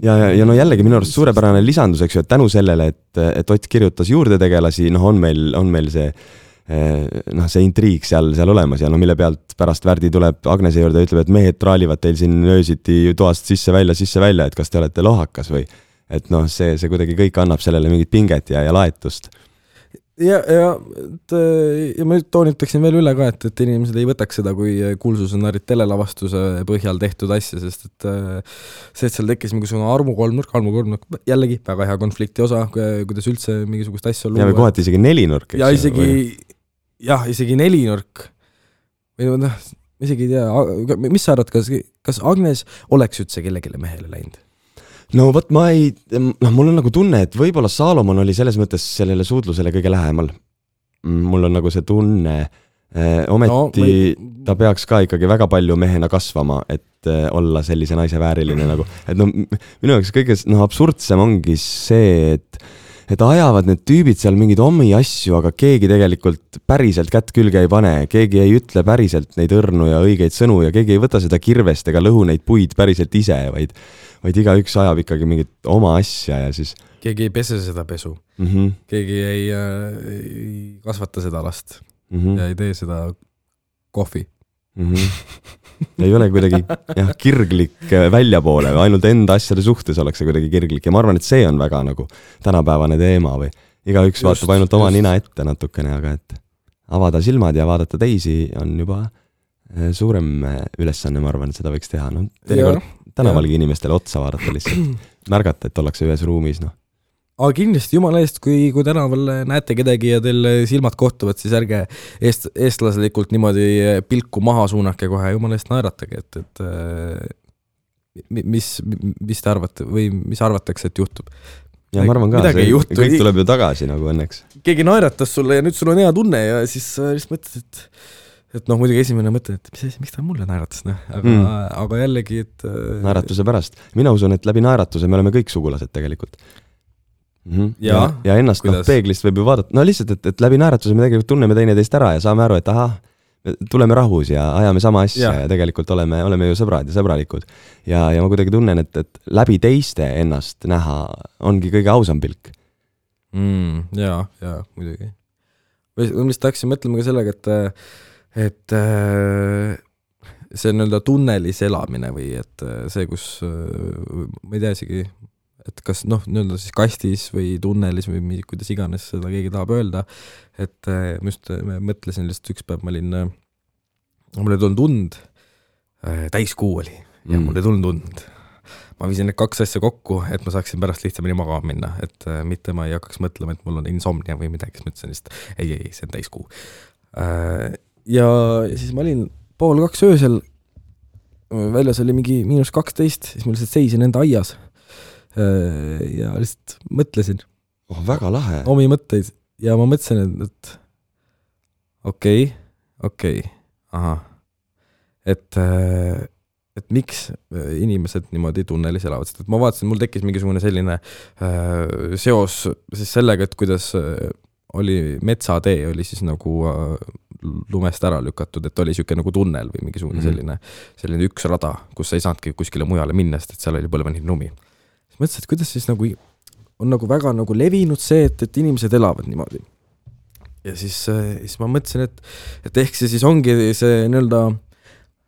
ja, ja, ja no jällegi minu arust suurepärane lisandus, eks ju, et tänu sellele, et, et Ott kirjutas juurde tegelasi, noh, on meil, on meil see Eh, noh, see intriig seal, seal olemas ja no mille pealt pärast Värdi tuleb Agnese juurde ja ütleb, et mehed traalivad teil siin öösiti toast sisse-välja, sisse-välja, et kas te olete lohakas või. et noh, see, see kuidagi kõik annab sellele mingit pinget ja, ja laetust. ja, ja, et ja ma toonitaksin veel üle ka, et, et inimesed ei võtaks seda kui kuulsusenaarid telelavastuse põhjal tehtud asja, sest et see, et seal tekkis mingisugune armukolmnurk, armukolmnurk, jällegi väga hea konflikti osa, kuidas üldse mingisugust asja luua. ja või kohati isegi nelinurk, eks ju. ja isegi või jah, isegi nelinurk või noh, isegi ei tea, mis sa arvad, kas, kas Agnes oleks üldse kellelegi mehele läinud? no vot, ma ei, noh, mul on nagu tunne, et võib-olla Saalomon oli selles mõttes sellele suudlusele kõige lähemal. mul on nagu see tunne eh,, ometi no, või... ta peaks ka ikkagi väga palju mehena kasvama, et eh, olla sellise naise vääriline nagu, et noh, minu jaoks kõige noh, absurdsem ongi see, et et ajavad need tüübid seal mingeid omi asju, aga keegi tegelikult päriselt kätt külge ei pane, keegi ei ütle päriselt neid õrnu ja õigeid sõnu ja keegi ei võta seda kirvest ega lõhu neid puid päriselt ise, vaid, vaid igaüks ajab ikkagi mingit oma asja ja siis. keegi ei pese seda pesu mm, -hmm. keegi ei, äh, ei kasvata seda last mm -hmm. ja ei tee seda kohvi mm. -hmm. ei ole kuidagi jah, kirglik äh, väljapoole või ainult enda asjade suhtes ollakse kuidagi kirglik ja ma arvan, et see on väga nagu tänapäevane teema või igaüks vaatab ainult oma just. nina ette natukene, aga et avada silmad ja vaadata teisi on juba äh, suurem äh, ülesanne, ma arvan, et seda võiks teha, noh, teinekord tänavalgi inimestele otsa vaadata lihtsalt, märgata, et ollakse ühes ruumis, noh aga kindlasti jumala eest, kui, kui tänaval näete kedagi ja teil silmad kohtuvad, siis ärge eest, eestlaslikult niimoodi pilku maha suunake kohe, jumala eest naeratage, et, et mis, mis te arvate või mis arvatakse, et juhtub? ja ma arvan ka, see juhtu, kõik tuleb ju tagasi nagu õnneks. keegi naeratas sulle ja nüüd sul on hea tunne ja siis sa lihtsalt mõtled, et et noh, muidugi esimene mõte, et mis asi, miks ta mulle naeratas, noh, aga mm., aga jällegi, et naeratuse pärast. mina usun, et läbi naeratuse me oleme kõik sugulased tegelikult mm. -hmm. ja, ja, ja ennast noh, peeglist võib ju vaadata, no lihtsalt, et, et läbi naeratuse me tegelikult tunneme teineteist ära ja saame aru, et ahah, tuleme rahus ja ajame sama asja ja, ja tegelikult oleme, oleme ju sõbrad ja sõbralikud. ja, ja ma kuidagi tunnen, et, et läbi teiste ennast näha ongi kõige ausam pilk mm,. jaa, jaa, muidugi. või ma lihtsalt hakkasin mõtlema ka sellega, et, et see nii-öelda tunnelis elamine või et äh, see, kus ma ei tea isegi, et kas noh, nii-öelda siis kastis või tunnelis või kuidas iganes seda keegi tahab öelda, et ma just mõtlesin lihtsalt üks päev ma olin, mul ei tulnud und, täiskuu oli ja mm. mul ei tulnud und ma viisin need kaks asja kokku, et ma saaksin pärast lihtsamini magama minna, et äh, mitte ma ei hakkaks mõtlema, et mul on insomnia või midagi, siis mõtlesin lihtsalt ei, ei, see on täiskuu äh,. ja siis ma olin pool kaks öösel, väljas oli mingi miinus kaksteist, siis ma lihtsalt seisin enda aias äh, ja lihtsalt mõtlesin. oh, väga lahe. omi mõtteid ja ma mõtlesin, et, et okei okay,, okei okay,, ahah, et äh, et miks äh, inimesed niimoodi tunnelis elavad, sest et ma vaatasin, mul tekkis mingisugune selline äh, seos siis sellega, et kuidas äh, oli metsatee oli siis nagu äh, lumest ära lükatud, et oli niisugune nagu tunnel või mingisugune mm -hmm. selline, selline üks rada, kus sa ei saanudki kuskile mujale minna, sest et seal oli põlveni lumi. Siis mõtlesin, et kuidas siis nagu on nagu väga nagu levinud see, et, et inimesed elavad niimoodi. ja siis, äh, siis ma mõtlesin, et, et ehk see siis ongi see nii-öelda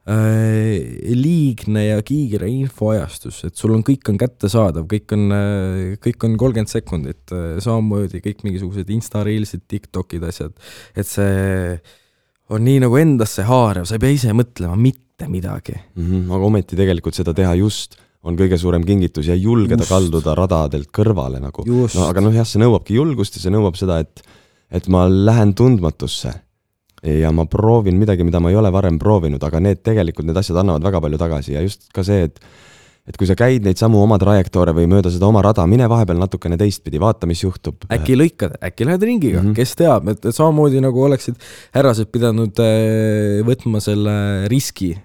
Äh, liigne ja kiire infoajastus, et sul on, kõik on kättesaadav, kõik on, äh, kõik on kolmkümmend sekundit, samamoodi kõik mingisugused Insta Reelsid, Tiktokid, asjad, et see on nii nagu endasse haarav, sa ei pea ise mõtlema mitte midagi mm. -hmm, aga ometi tegelikult seda teha just on kõige suurem kingitus ja julgeda just. kalduda radadelt kõrvale nagu. no aga noh, jah, see nõuabki julgust ja see nõuab seda, et et ma lähen tundmatusse ja ma proovin midagi, mida ma ei ole varem proovinud, aga need tegelikult, need asjad annavad väga palju tagasi ja just ka see, et et kui sa käid neid samu oma trajektoore või mööda seda oma rada, mine vahepeal natukene teistpidi, vaata, mis juhtub. äkki lõikad, äkki lähed ringiga mm, -hmm. kes teab, et samamoodi nagu oleksid härrased pidanud äh, võtma selle riski,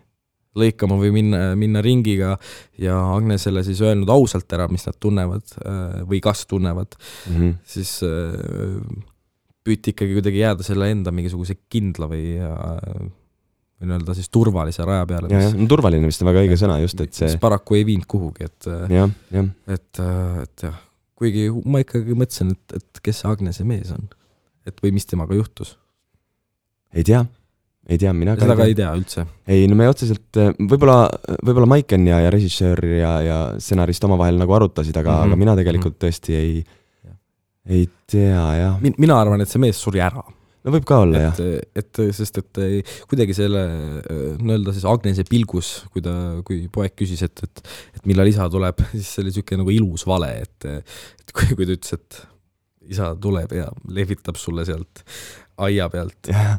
lõikama või minna, minna ringiga ja Agnesele siis öelnud ausalt ära, mis nad tunnevad äh, või kas tunnevad mm, -hmm. siis äh, püüti ikkagi kuidagi jääda selle enda mingisuguse kindla või või nii-öelda siis turvalise raja peale. jah, no turvaline vist on väga õige sõna just, et see paraku ei viinud kuhugi, et jah, jah. et, et jah, kuigi ma ikkagi mõtlesin, et, et kes see Agnese mees on. et või mis temaga juhtus. ei tea, ei tea, mina seda ka ei tea üldse? ei, no me otseselt, võib-olla, võib-olla Maiken ja, ja režissöör ja, ja stsenarist omavahel nagu arutasid, aga mm, -hmm. aga mina tegelikult tõesti ei ei tea, jah Min,. mina arvan, et see mees suri ära. no võib ka olla, jah. et, sest et kuidagi selle nii-öelda siis Agnese pilgus, kui ta, kui poeg küsis, et, et, et millal isa tuleb, [laughs] siis see oli niisugune nagu ilus vale, et, et kui, kui ta ütles, et isa tuleb ja lehvitab sulle sealt aia pealt yeah.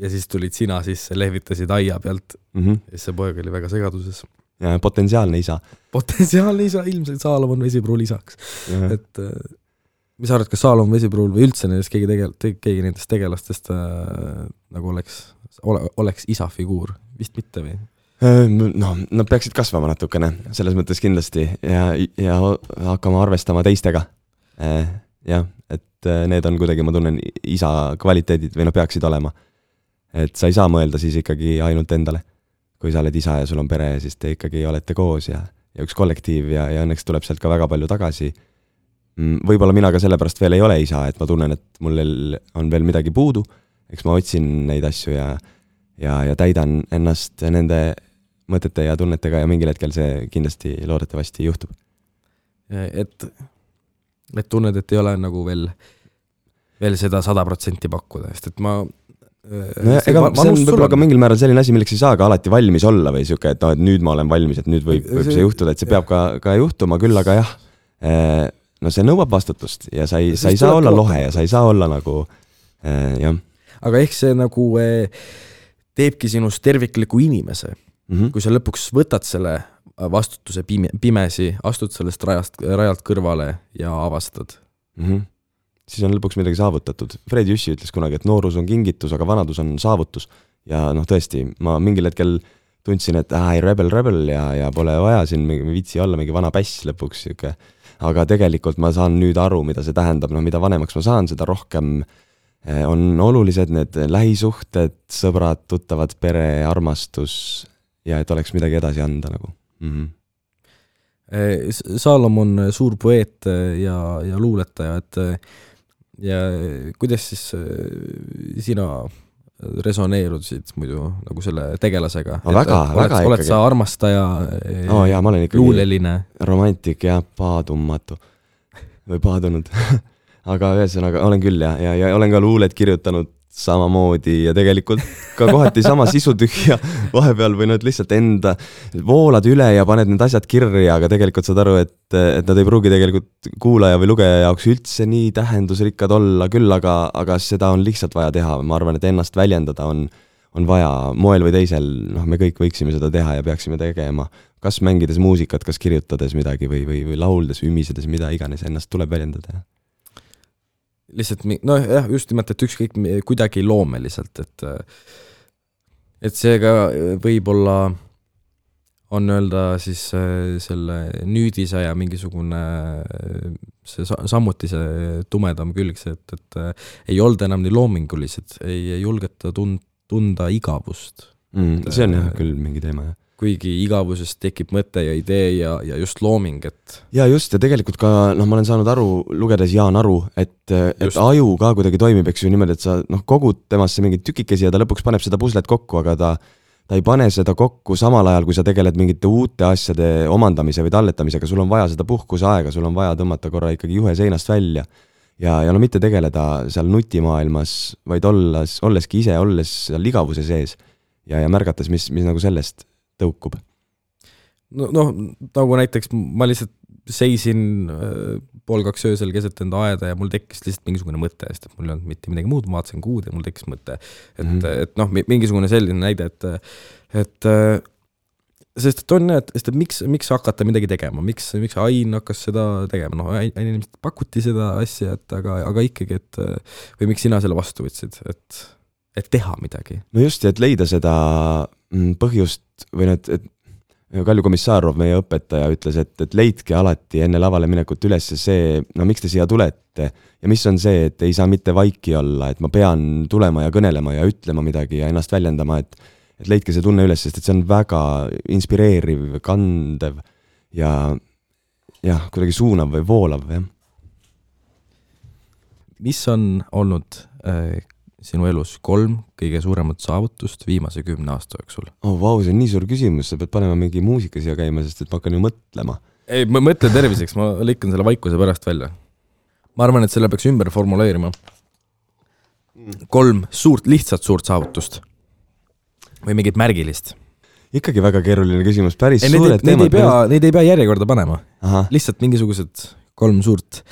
Ja siis tulid sina sisse, lehvitasid aia pealt mm -hmm. ja siis see poeg oli väga segaduses. potentsiaalne isa. potentsiaalne isa, ilmselt Saalomon Vesipruul isaks et mis sa arvad, kas Saalom Vesipruul või üldse nendest keegi tegel-, keegi nendest tegelastest äh, nagu oleks, ole, oleks isa figuur, vist mitte või? Äh, no nad peaksid kasvama natukene, selles mõttes kindlasti ja, ja hakkama arvestama teistega. Äh, jah, et äh, need on kuidagi, ma tunnen, isa kvaliteedid või noh, peaksid olema. Et sa ei saa mõelda siis ikkagi ainult endale. kui sa oled isa ja sul on pere, siis te ikkagi olete koos ja, ja üks kollektiiv ja, ja õnneks tuleb sealt ka väga palju tagasi Mm, võib-olla mina ka sellepärast veel ei ole isa, et ma tunnen, et mul on veel midagi puudu, eks ma otsin neid asju ja, ja, ja täidan ennast nende mõtete ja tunnetega ja mingil hetkel see kindlasti loodetavasti juhtub. et, et tunned, et ei ole nagu veel, veel seda sada protsenti pakkuda, sest et ma no ega see on võib-olla ka mingil määral selline asi, milleks ei saa ka alati valmis olla või sihuke, et noh, et nüüd ma olen valmis, et nüüd võib, võib see juhtuda, et see peab ka, ka juhtuma, küll aga jah eh,, no see nõuab vastutust ja sa ei, sa ei saa olla lohe ja sa ei saa olla nagu äh, jah. aga ehk see nagu äh, teebki sinust tervikliku inimese mm, -hmm. kui sa lõpuks võtad selle vastutuse pime, pimesi, astud sellest rajast, rajalt kõrvale ja avastad mm. -hmm. Siis on lõpuks midagi saavutatud. Fred Jüssi ütles kunagi, et noorus on kingitus, aga vanadus on saavutus. ja noh, tõesti, ma mingil hetkel tundsin, et ai, rebel, rebel ja, ja pole vaja siin, ei viitsi olla mingi vana päss lõpuks, sihuke aga tegelikult ma saan nüüd aru, mida see tähendab, noh, mida vanemaks ma saan, seda rohkem eh, on olulised need lähisuhted, sõbrad, tuttavad, pere, armastus ja et oleks midagi edasi anda nagu mm. -hmm. Saalom on suur poeet ja, ja luuletaja, et ja kuidas siis sina resoneerusid muidu nagu selle tegelasega? no väga, väga oled ikkagi. sa armastaja oh,? jaa, ma olen ikkagi luuleline? romantik ja paadumatu või paadunud [laughs] aga ühesõnaga olen küll ja, ja, ja olen ka luulet kirjutanud samamoodi ja tegelikult ka kohati sama sisutühja [laughs] vahepeal või noh, et lihtsalt enda, voolad üle ja paned need asjad kirja, aga tegelikult saad aru, et, et nad ei pruugi tegelikult kuulaja või lugeja jaoks üldse nii tähendusrikkad olla küll, aga, aga seda on lihtsalt vaja teha, ma arvan, et ennast väljendada on, on vaja. Moel või teisel, noh, me kõik võiksime seda teha ja peaksime tegema. kas mängides muusikat, kas kirjutades midagi või, või, või lauldes, ümisedes, mida iganes, ennast tuleb väljendada lihtsalt noh, jah, just nimelt, et ükskõik kuidagi loomeliselt, et et seega võib-olla on öelda siis selle nüüdisaja mingisugune see samuti see tumedam külg, see, et, et ei olda enam nii loomingulised, ei, ei julgeta tund-, tunda igavust mm,. see on jah küll mingi teema, jah kuigi igavusest tekib mõte ja idee ja, ja just looming, et. ja just, ja tegelikult ka noh, ma olen saanud aru, lugedes Jaan Aru, et, et aju ka kuidagi toimib, eks ju, niimoodi, et sa noh, kogud temasse mingeid tükikesi ja ta lõpuks paneb seda puslet kokku, aga ta ta ei pane seda kokku samal ajal, kui sa tegeled mingite uute asjade omandamise või talletamisega, sul on vaja seda puhkuseaega, sul on vaja tõmmata korra ikkagi juhe seinast välja. ja, ja no mitte tegeleda seal nutimaailmas, vaid olles, olleski ise, olles seal igavuse sees ja, ja märgates, mis, mis nagu sellest tõukub? no noh, nagu näiteks ma lihtsalt seisin äh, pool kaks öösel keset enda aeda ja mul tekkis lihtsalt mingisugune mõte, sest et mul ei olnud mitte midagi muud, ma vaatasin kuud ja mul tekkis mõte. et mm, -hmm. et noh, mingisugune selline näide, et, et äh, sest et on jah, et, sest et miks, miks hakata midagi tegema, miks, miks Ain hakkas seda tegema, noh, Ain ilmselt pakuti seda asja, et aga, aga ikkagi, et või miks sina selle vastu võtsid, et, et teha midagi? no just, et leida seda põhjust või et, et Kalju Komissarov, meie õpetaja, ütles, et, et leidke alati enne lavale minekut üles see, no miks te siia tulete ja mis on see, et ei saa mitte vaiki olla, et ma pean tulema ja kõnelema ja ütlema midagi ja ennast väljendama, et et leidke see tunne üles, sest et see on väga inspireeriv, kandev ja jah, kuidagi suunav või voolav, jah. mis on olnud äh, sinu elus kolm kõige suuremat saavutust viimase kümne aasta jooksul? oh vau, see on nii suur küsimus, sa pead panema mingi muusika siia käima, sest et ma hakkan ju mõtlema. ei, ma mõtlen terviseks, ma lõikan selle vaikuse pärast välja. ma arvan, et selle peaks ümber formuleerima. kolm suurt, lihtsat suurt saavutust. või mingit märgilist ikkagi väga keeruline küsimus, päris ei, suured neid, teemad. Neid ei pea, neid ei pea järjekorda panema. lihtsalt mingisugused kolm suurt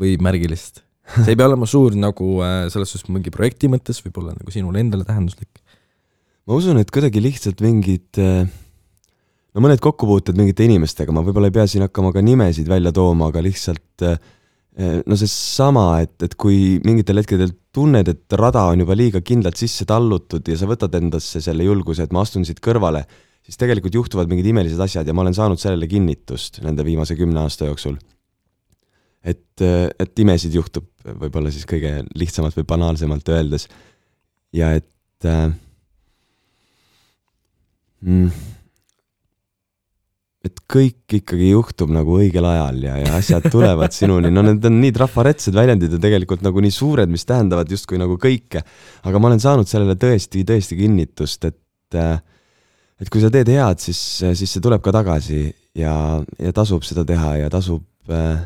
või märgilist [laughs] see ei pea olema suur nagu äh, selles suhtes mingi projekti mõttes, võib-olla nagu sinule endale tähenduslik. ma usun, et kuidagi lihtsalt mingid äh, no mõned kokkupuuted mingite inimestega, ma võib-olla ei pea siin hakkama ka nimesid välja tooma, aga lihtsalt äh, no seesama, et, et kui mingitel hetkedel tunned, et rada on juba liiga kindlalt sisse tallutud ja sa võtad endasse selle julguse, et ma astun siit kõrvale, siis tegelikult juhtuvad mingid imelised asjad ja ma olen saanud sellele kinnitust nende viimase kümne aasta jooksul et, et imesid juhtub võib-olla siis kõige lihtsamalt või banaalsemalt öeldes. ja et äh, mm, et kõik ikkagi juhtub nagu õigel ajal ja, ja asjad tulevad sinuni, no need on nii trafaretsed väljendid ja tegelikult nagu nii suured, mis tähendavad justkui nagu kõike. aga ma olen saanud sellele tõesti, tõesti kinnitust, et äh, et kui sa teed head, siis, siis see tuleb ka tagasi ja, ja tasub seda teha ja tasub äh,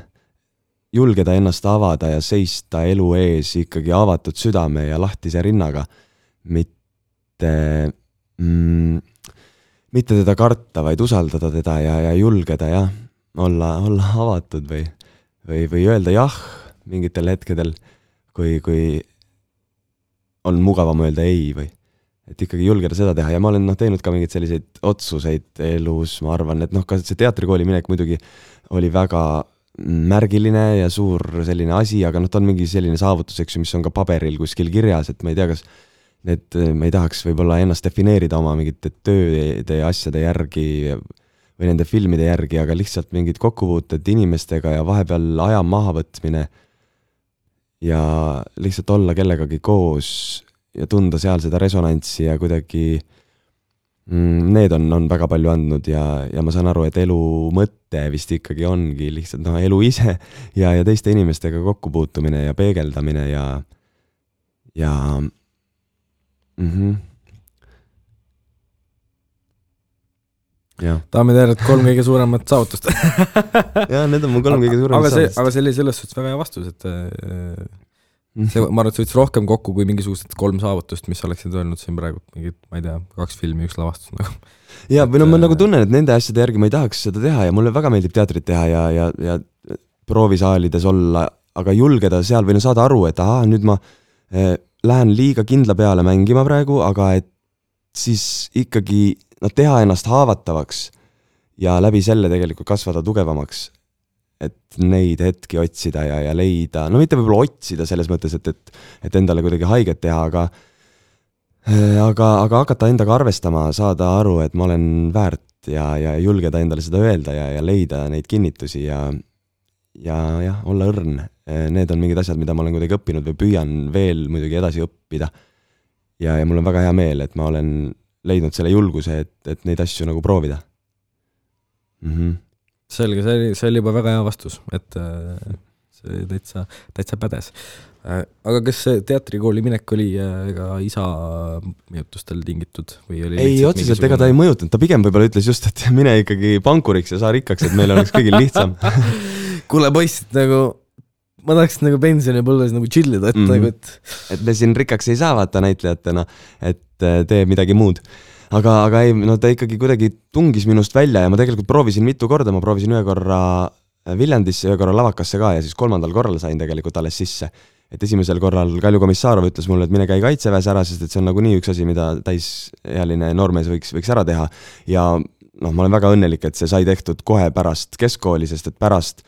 julgeda ennast avada ja seista elu ees ikkagi avatud südame ja lahtise rinnaga, mitte mm,, mitte teda karta, vaid usaldada teda ja, ja julgeda jah, olla, olla avatud või, või, või öelda jah mingitel hetkedel, kui, kui on mugavam öelda ei või. Et ikkagi julgeda seda teha. Ja ma olen noh, teinud ka mingeid selliseid otsuseid elus, ma arvan, et noh, ka see teatrikooli minek muidugi oli väga märgiline ja suur selline asi, aga noh, ta on mingi selline saavutus, eks ju, mis on ka paberil kuskil kirjas, et ma ei tea, kas need, ma ei tahaks võib-olla ennast defineerida oma mingite tööde ja asjade järgi või nende filmide järgi, aga lihtsalt mingid kokkupuuted inimestega ja vahepeal aja mahavõtmine ja lihtsalt olla kellegagi koos ja tunda seal seda resonantsi ja kuidagi äh, need on, on väga palju andnud ja, ja ma saan aru, et elu mõte vist ikkagi ongi lihtsalt noh, elu ise ja, ja teiste inimestega kokkupuutumine ja peegeldamine ja, ja mm. -hmm. ja härrad, kolm kõige suuremat saavutust [laughs] jah, need on mu kolm kõige suuremat saavutust. aga see oli selles suhtes väga hea vastus, et äh. See, ma arvan, et see võttis rohkem kokku kui mingisugused kolm saavutust, mis oleksid öelnud siin praegu mingid, ma ei tea, kaks filmi, üks lavastus nagu. ja, või no ma nagu tunnen, et nende asjade järgi ma ei tahaks seda teha ja mulle väga meeldib teatrit teha ja, ja, ja proovisaalides olla, aga julgeda seal või no saada aru, et ahah, nüüd ma eh, lähen liiga kindla peale mängima praegu, aga et siis ikkagi noh, teha ennast haavatavaks ja läbi selle tegelikult kasvada tugevamaks. Et neid hetki otsida ja, ja leida, no mitte võib-olla otsida selles mõttes, et, et, et endale kuidagi haiget teha, aga aga, aga hakata endaga arvestama, saada aru, et ma olen väärt ja, ja julgeda endale seda öelda ja, ja leida neid kinnitusi ja ja jah, olla õrn. Need on mingid asjad, mida ma olen kuidagi õppinud või püüan veel muidugi edasi õppida. ja, ja mul on väga hea meel, et ma olen leidnud selle julguse, et, et neid asju nagu proovida mm. -hmm. Selge, see oli, see oli juba väga hea vastus, et äh, see täitsa, täitsa pädes. Äh, aga kas see teatrikooli minek oli äh, ka isa mõjutustel tingitud või oli ei, otseselt ega ta ei mõjutanud, ta pigem võib-olla ütles just, et mine ikkagi pankuriks ja saa rikkaks, et meil oleks kõigil lihtsam [laughs] kuule poiss, nagu ma tahaks nagu pensionipõlves nagu chill ida, et mm -hmm. nagu, et. et me siin rikkaks ei saa vaata näitlejatena, et tee midagi muud. Aga, aga ei, no ta ikkagi kuidagi tungis minust välja ja ma tegelikult proovisin mitu korda, ma proovisin ühe korra äh, Viljandisse, ühe korra Lavakasse ka ja siis kolmandal korral sain tegelikult alles sisse. et esimesel korral Kalju Komissarov ütles mulle, et mine käi kaitseväes ära, sest et see on nagunii üks asi, mida täisealine noormees võiks, võiks ära teha. ja noh, ma olen väga õnnelik, et see sai tehtud kohe pärast keskkooli, sest et pärast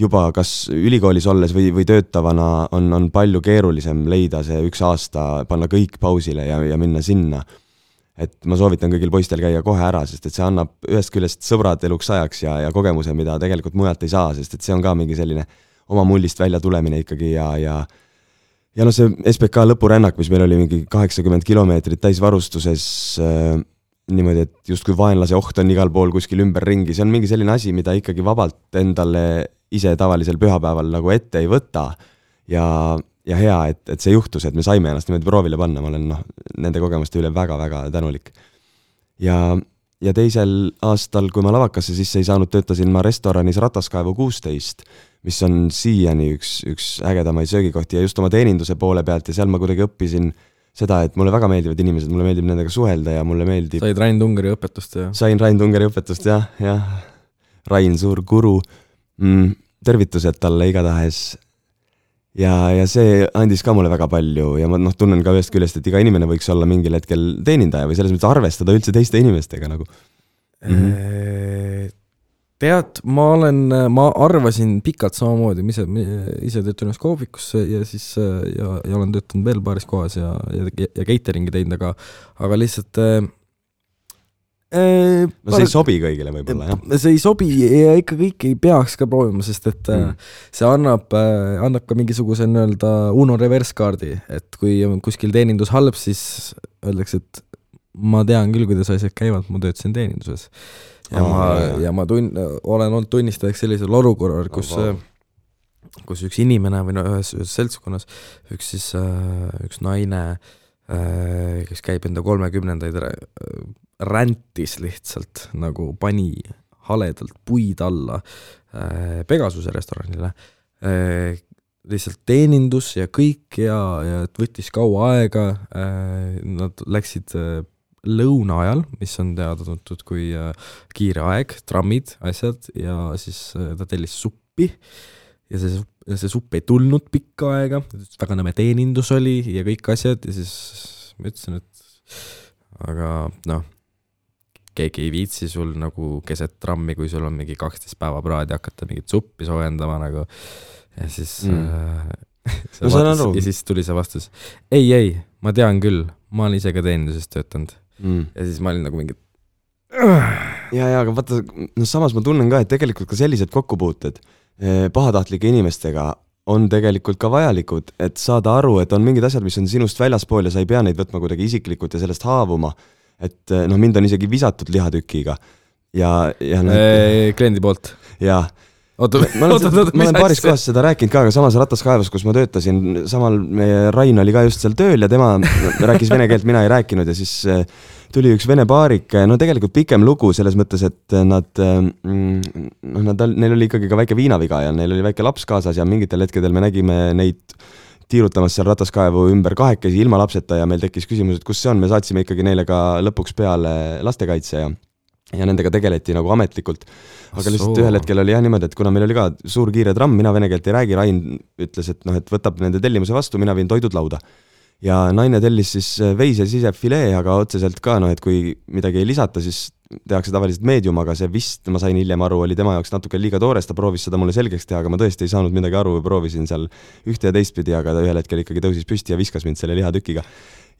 juba kas ülikoolis olles või, või töötavana on, on palju keerulisem leida see üks aasta, panna kõik pausile ja, ja minna sinna. Et ma soovitan kõigil poistel käia kohe ära, sest et see annab ühest küljest sõbrad eluks ajaks ja, ja kogemuse, mida tegelikult mujalt ei saa, sest et see on ka mingi selline oma mullist välja tulemine ikkagi ja, ja ja noh, see SBK lõpurännak, mis meil oli mingi kaheksakümmend kilomeetrit täisvarustuses äh,, niimoodi, et justkui vaenlase oht on igal pool kuskil ümberringi, see on mingi selline asi, mida ikkagi vabalt endale ise tavalisel pühapäeval nagu ette ei võta. ja, ja hea, et, et see juhtus, et me saime ennast niimoodi proovile panna, ma olen noh, nende kogemuste üle väga-väga tänulik. ja, ja teisel aastal, kui ma lavakasse sisse ei saanud, töötasin ma restoranis Rataskaevu kuusteist, mis on siiani üks, üks ägedamaid söögikohti ja just oma teeninduse poole pealt ja seal ma kuidagi õppisin seda, et mulle väga meeldivad inimesed, mulle meeldib nendega suhelda ja mulle meeldib said Rain Tungari õpetust ja? sain Rain Tungari õpetust jah, jah. Rain, suur guru mm,. tervitused talle igatahes. Ja, ja see andis ka mulle väga palju ja ma noh, tunnen ka ühest küljest, et iga inimene võiks olla mingil hetkel teenindaja või selles mõttes arvestada üldse teiste inimestega nagu mm. -hmm. tead, ma olen, ma arvasin pikalt samamoodi, ma ise, ise töötan ühes kohvikus ja siis ja, ja olen töötanud veel paaris kohas ja, ja, ja catering'i teinud, aga, aga lihtsalt Äh, no see ei sobi kõigile võib-olla, jah? see ei sobi ja ikka kõike ei peaks ka proovima, sest et äh, mm. see annab, äh, annab ka mingisuguse nii-öelda Uno reverse kaardi, et kui on kuskil teenindus halb, siis öeldakse, et ma tean küll, kuidas asjad käivad, ma töötasin teeninduses. ja oh, ma, ja ma tun-, olen olnud tunnistajaks sellisel olukorral, kus oh, wow kus üks inimene või no ühes, ühes seltskonnas üks siis äh, üks naine äh,, kes käib enda kolmekümnendaid räntis lihtsalt nagu pani haledalt puid alla äh, Pegasuse restoranile äh,. lihtsalt teenindus ja kõik ja, ja võttis kaua aega äh,, nad läksid äh, lõuna ajal, mis on teada-tuntud kui äh, kiire aeg, trammid, asjad ja siis äh, ta tellis suppi ja see see supp ei tulnud pikka aega, väga nõme teenindus oli ja kõik asjad ja siis ma ütlesin, et aga noh, keegi ei viitsi sul nagu keset trammi, kui sul on mingi kaksteist päeva praadi, hakata mingit suppi soojendama nagu. ja siis mm. äh, [laughs] saan aru. ja siis tuli see vastus. ei, ei, ma tean küll, ma olen ise ka teeninduses töötanud mm.. ja siis ma olin nagu mingi. ja, ja aga vaata, noh, samas ma tunnen ka, et tegelikult ka sellised kokkupuuted pahatahtlike inimestega on tegelikult ka vajalikud, et saada aru, et on mingid asjad, mis on sinust väljaspool ja sa ei pea neid võtma kuidagi isiklikult ja sellest haavuma et eh, noh, mind on isegi visatud lihatükiga ja, ja noh. kliendi poolt? jah, oota, oota, oota, ma olen paaris kohas seda rääkinud ka, aga samas Rataskaevus, kus ma töötasin, samal meie Rain oli ka just seal tööl ja tema rääkis vene keelt, mina ei rääkinud ja siis äh, tuli üks vene paarike, no tegelikult pikem lugu selles mõttes, et nad, mm, noh, nad, neil oli ikkagi ka väike viinaviga ja neil oli väike laps kaasas ja mingitel hetkedel me nägime neid tiirutamas seal rataskaevu ümber kahekesi ilma lapseta ja meil tekkis küsimus, et kus see on, me saatsime ikkagi neile ka lõpuks peale lastekaitse ja ja nendega tegeleti nagu ametlikult. aga lihtsalt ühel hetkel oli jah niimoodi, et kuna meil oli ka suur kiire tramm, mina vene keelt ei räägi, Rain ütles, et noh, et võtab nende tellimuse vastu, mina viin toidud lauda ja naine tellis siis äh, veise sisefilee, aga otseselt ka noh, et kui midagi ei lisata, siis tehakse tavaliselt meedium, aga see vist, ma sain hiljem aru, oli tema jaoks natuke liiga toores, ta proovis seda mulle selgeks teha, aga ma tõesti ei saanud midagi aru või proovisin seal ühte ja teistpidi, aga ta ühel hetkel ikkagi tõusis püsti ja viskas mind selle lihatükiga.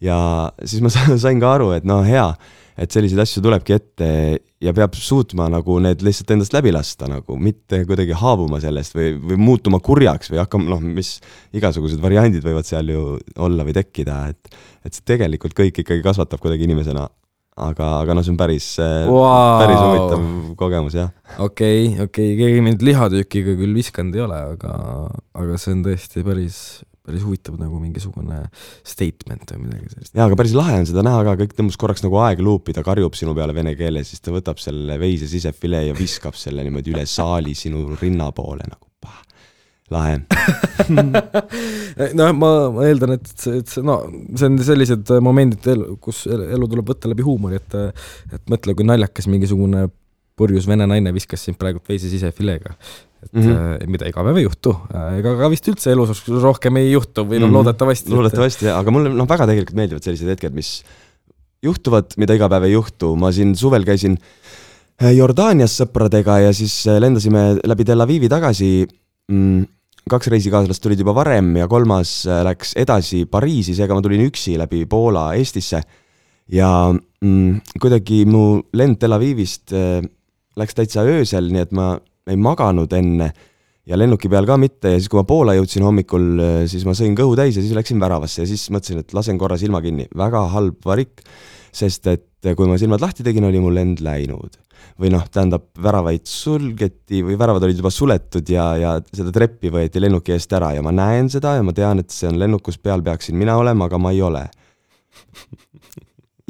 Ja siis ma [laughs] sain ka aru, et no hea et selliseid asju tulebki ette ja peab suutma nagu need lihtsalt endast läbi lasta nagu, mitte kuidagi haavuma sellest või, või muutuma kurjaks või hakkama, noh, mis igasugused variandid võivad seal ju olla või tekkida, et et see tegelikult kõik ikkagi kasvatab kuidagi inimesena. aga, aga noh, see on päris wow., päris huvitav kogemus, jah. okei okay,, okei okay., keegi mind lihatükiga küll viskanud ei ole, aga, aga see on tõesti päris, päris huvitav nagu mingisugune statement või midagi sellist. jaa, aga päris lahe on seda näha ka, kõik tõmbas korraks nagu aegluupi, ta karjub sinu peale vene keeles, siis ta võtab selle veise sisefilee ja viskab selle niimoodi üle saali sinu rinna poole nagu lahe [laughs] noh, ma, ma eeldan, et et no see on sellised momendid, kus elu tuleb võtta läbi huumori, et et mõtle, kui naljakas mingisugune purjus vene naine viskas sind praegu veise sisefileega et mm -hmm. mida iga päev ei juhtu, äh, ega ka vist üldse elus rohkem ei juhtu või noh mm -hmm., loodetavasti. loodetavasti jah, aga mulle noh, väga tegelikult meeldivad sellised hetked, mis juhtuvad, mida iga päev ei juhtu, ma siin suvel käisin äh, Jordaanias sõpradega ja siis lendasime läbi Tel Avivi tagasi mm, kaks reisikaaslast tulid juba varem ja kolmas läks edasi Pariisi, seega ma tulin üksi läbi Poola Eestisse. ja mm, kuidagi mu lend Tel Avivist äh, läks täitsa öösel, nii et ma ei maganud enne ja lennuki peal ka mitte ja siis, kui ma Poola jõudsin hommikul, siis ma sõin kõhu täis ja siis läksin väravasse ja siis mõtlesin, et lasen korra silma kinni. väga halb varik, sest et kui ma silmad lahti tegin, oli mul lend läinud. või noh, tähendab, väravaid sulgeti või väravad olid juba suletud ja, ja seda treppi võeti lennuki eest ära ja ma näen seda ja ma tean, et see on lennuk, kus peal peaksin mina olema, aga ma ei ole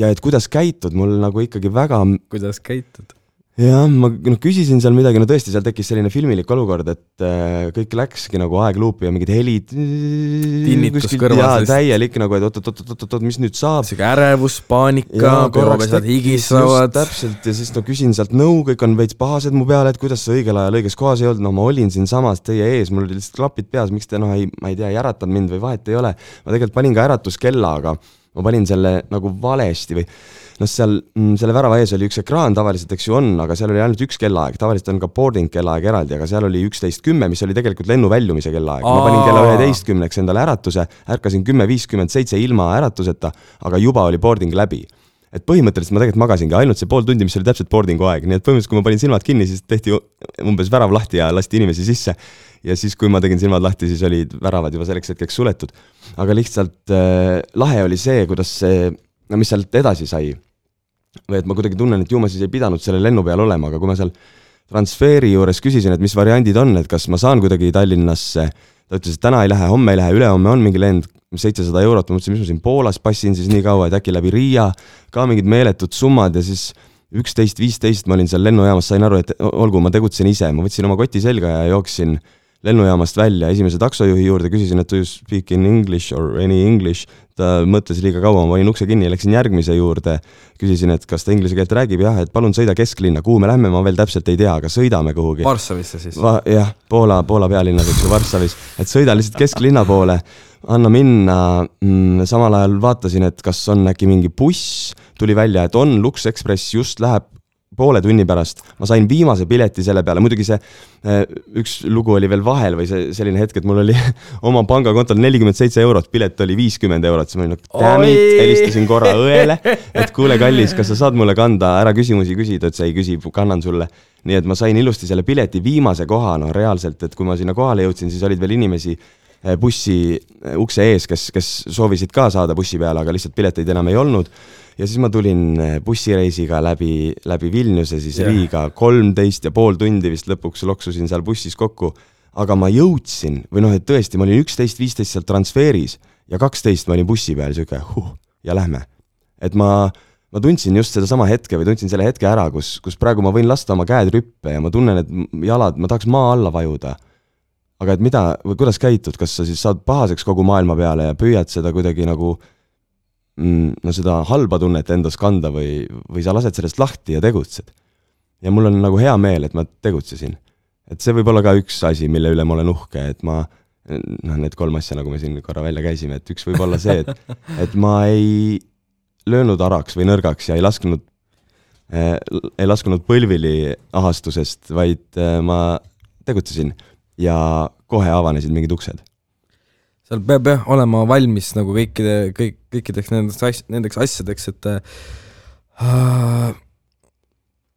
ja et kuidas käitud, mul nagu ikkagi väga kuidas käitud? Jah, ma noh, küsisin seal midagi, no tõesti, seal tekkis selline filmilik olukord, et äh, kõik läkski nagu aegluupi ja mingid helid. tinnitus kõrval. täielik nagu, et oot-oot-oot-oot-oot, mis nüüd saab. sihuke ärevus, paanika, kõrvapesad higistavad. täpselt ja siis no küsin sealt nõu, kõik on veits pahased mu peale, et kuidas sa õigel ajal õiges kohas ei olnud, no ma olin siinsamas teie ees, mul olid lihtsalt klapid peas, miks te noh, ei, ma ei tea, ei äratanud mind või vahet ei ole. ma tegelikult panin ka äratuskella, aga ma panin selle nagu valesti või noh, seal mm, selle värava ees oli üks ekraan tavaliselt, eks ju on, aga seal oli ainult üks kellaaeg, tavaliselt on ka boarding kellaaeg eraldi, aga seal oli üksteist kümme, mis oli tegelikult lennu väljumise kellaaeg. ma panin kella üheteistkümneks endale äratuse, ärkasin kümme viiskümmend seitse ilma äratuseta, aga juba oli boarding läbi et põhimõtteliselt ma tegelikult magasingi ainult see pool tundi, mis oli täpselt boarding'u aeg, nii et põhimõtteliselt, kui ma panin silmad kinni, siis tehti umbes värav lahti ja lasti inimesi sisse. ja siis, kui ma tegin silmad lahti, siis olid väravad juba selleks hetkeks suletud. aga lihtsalt äh, lahe oli see, kuidas see, no mis sealt edasi sai või et ma kuidagi tunnen, et ju ma siis ei pidanud selle lennu peal olema, aga kui ma seal transfeeri juures küsisin, et mis variandid on, et kas ma saan kuidagi Tallinnasse, ta ütles, et täna ei lähe, homme ei lähe, ülehomme on mingi lend, seitsesada eurot, ma mõtlesin, mis ma siin Poolas passin siis nii kaua, et äkki läbi Riia, ka mingid meeletud summad ja siis üksteist, viisteist ma olin seal lennujaamas, sain aru, et olgu, ma tegutsen ise, ma võtsin oma koti selga ja jooksin lennujaamast välja esimese taksojuhi juurde, küsisin, et do you speak in english or any english, ta mõtles liiga kaua, ma panin ukse kinni läksin järgmise juurde, küsisin, et kas ta inglise keelt räägib, jah, et palun sõida kesklinna, kuhu me lähme, ma veel täpselt ei tea, aga sõidame kuhugi. Varssavisse siis? jah, Poola, Poola pealinnas, eks ju, Varssavis, et sõida lihtsalt kesklinna poole, anna minna mm,, samal ajal vaatasin, et kas on äkki mingi buss, tuli välja, et on, Lux Express just läheb poole tunni pärast ma sain viimase pileti selle peale, muidugi see äh, üks lugu oli veel vahel või see selline hetk, et mul oli [laughs] oma pangakontol nelikümmend seitse eurot, pilet oli viiskümmend eurot, siis ma olin nagu damn it, helistasin korra [laughs] õele, et kuule, kallis, kas sa saad mulle kanda, ära küsimusi küsi, ta ütles ei küsi, kannan sulle. nii et ma sain ilusti selle pileti viimase koha, noh reaalselt, et kui ma sinna kohale jõudsin, siis olid veel inimesi bussi ukse ees, kes, kes soovisid ka saada bussi peale, aga lihtsalt pileteid enam ei olnud. ja siis ma tulin bussireisiga läbi, läbi Vilniuse siis yeah. Riiga, kolmteist ja pool tundi vist lõpuks loksusin seal bussis kokku. aga ma jõudsin või noh, et tõesti, ma olin üksteist, viisteist seal transferis ja kaksteist ma olin bussi peal sihuke huh, ja lähme. et ma ma tundsin just sedasama hetke või tundsin selle hetke ära, kus, kus praegu ma võin lasta oma käed rüppe ja ma tunnen, et jalad, ma tahaks maa alla vajuda. Aga et mida või kuidas käitud, kas sa siis saad pahaseks kogu maailma peale ja püüad seda kuidagi nagu mm, no seda halba tunnet endas kanda või, või sa lased sellest lahti ja tegutsed. ja mul on nagu hea meel, et ma tegutsesin. et see võib olla ka üks asi, mille üle ma olen uhke, et ma noh, need kolm asja, nagu me siin korra välja käisime, et üks võib olla see, et, [laughs] et ma ei löönud araks või nõrgaks ja ei lasknud äh,, ei laskunud põlvili ahastusest, vaid äh, ma tegutsesin ja kohe avanesid mingid uksed. seal peab jah olema valmis nagu kõikide, kõik, kõikideks nendeks as-, nendeks asjadeks, et äh,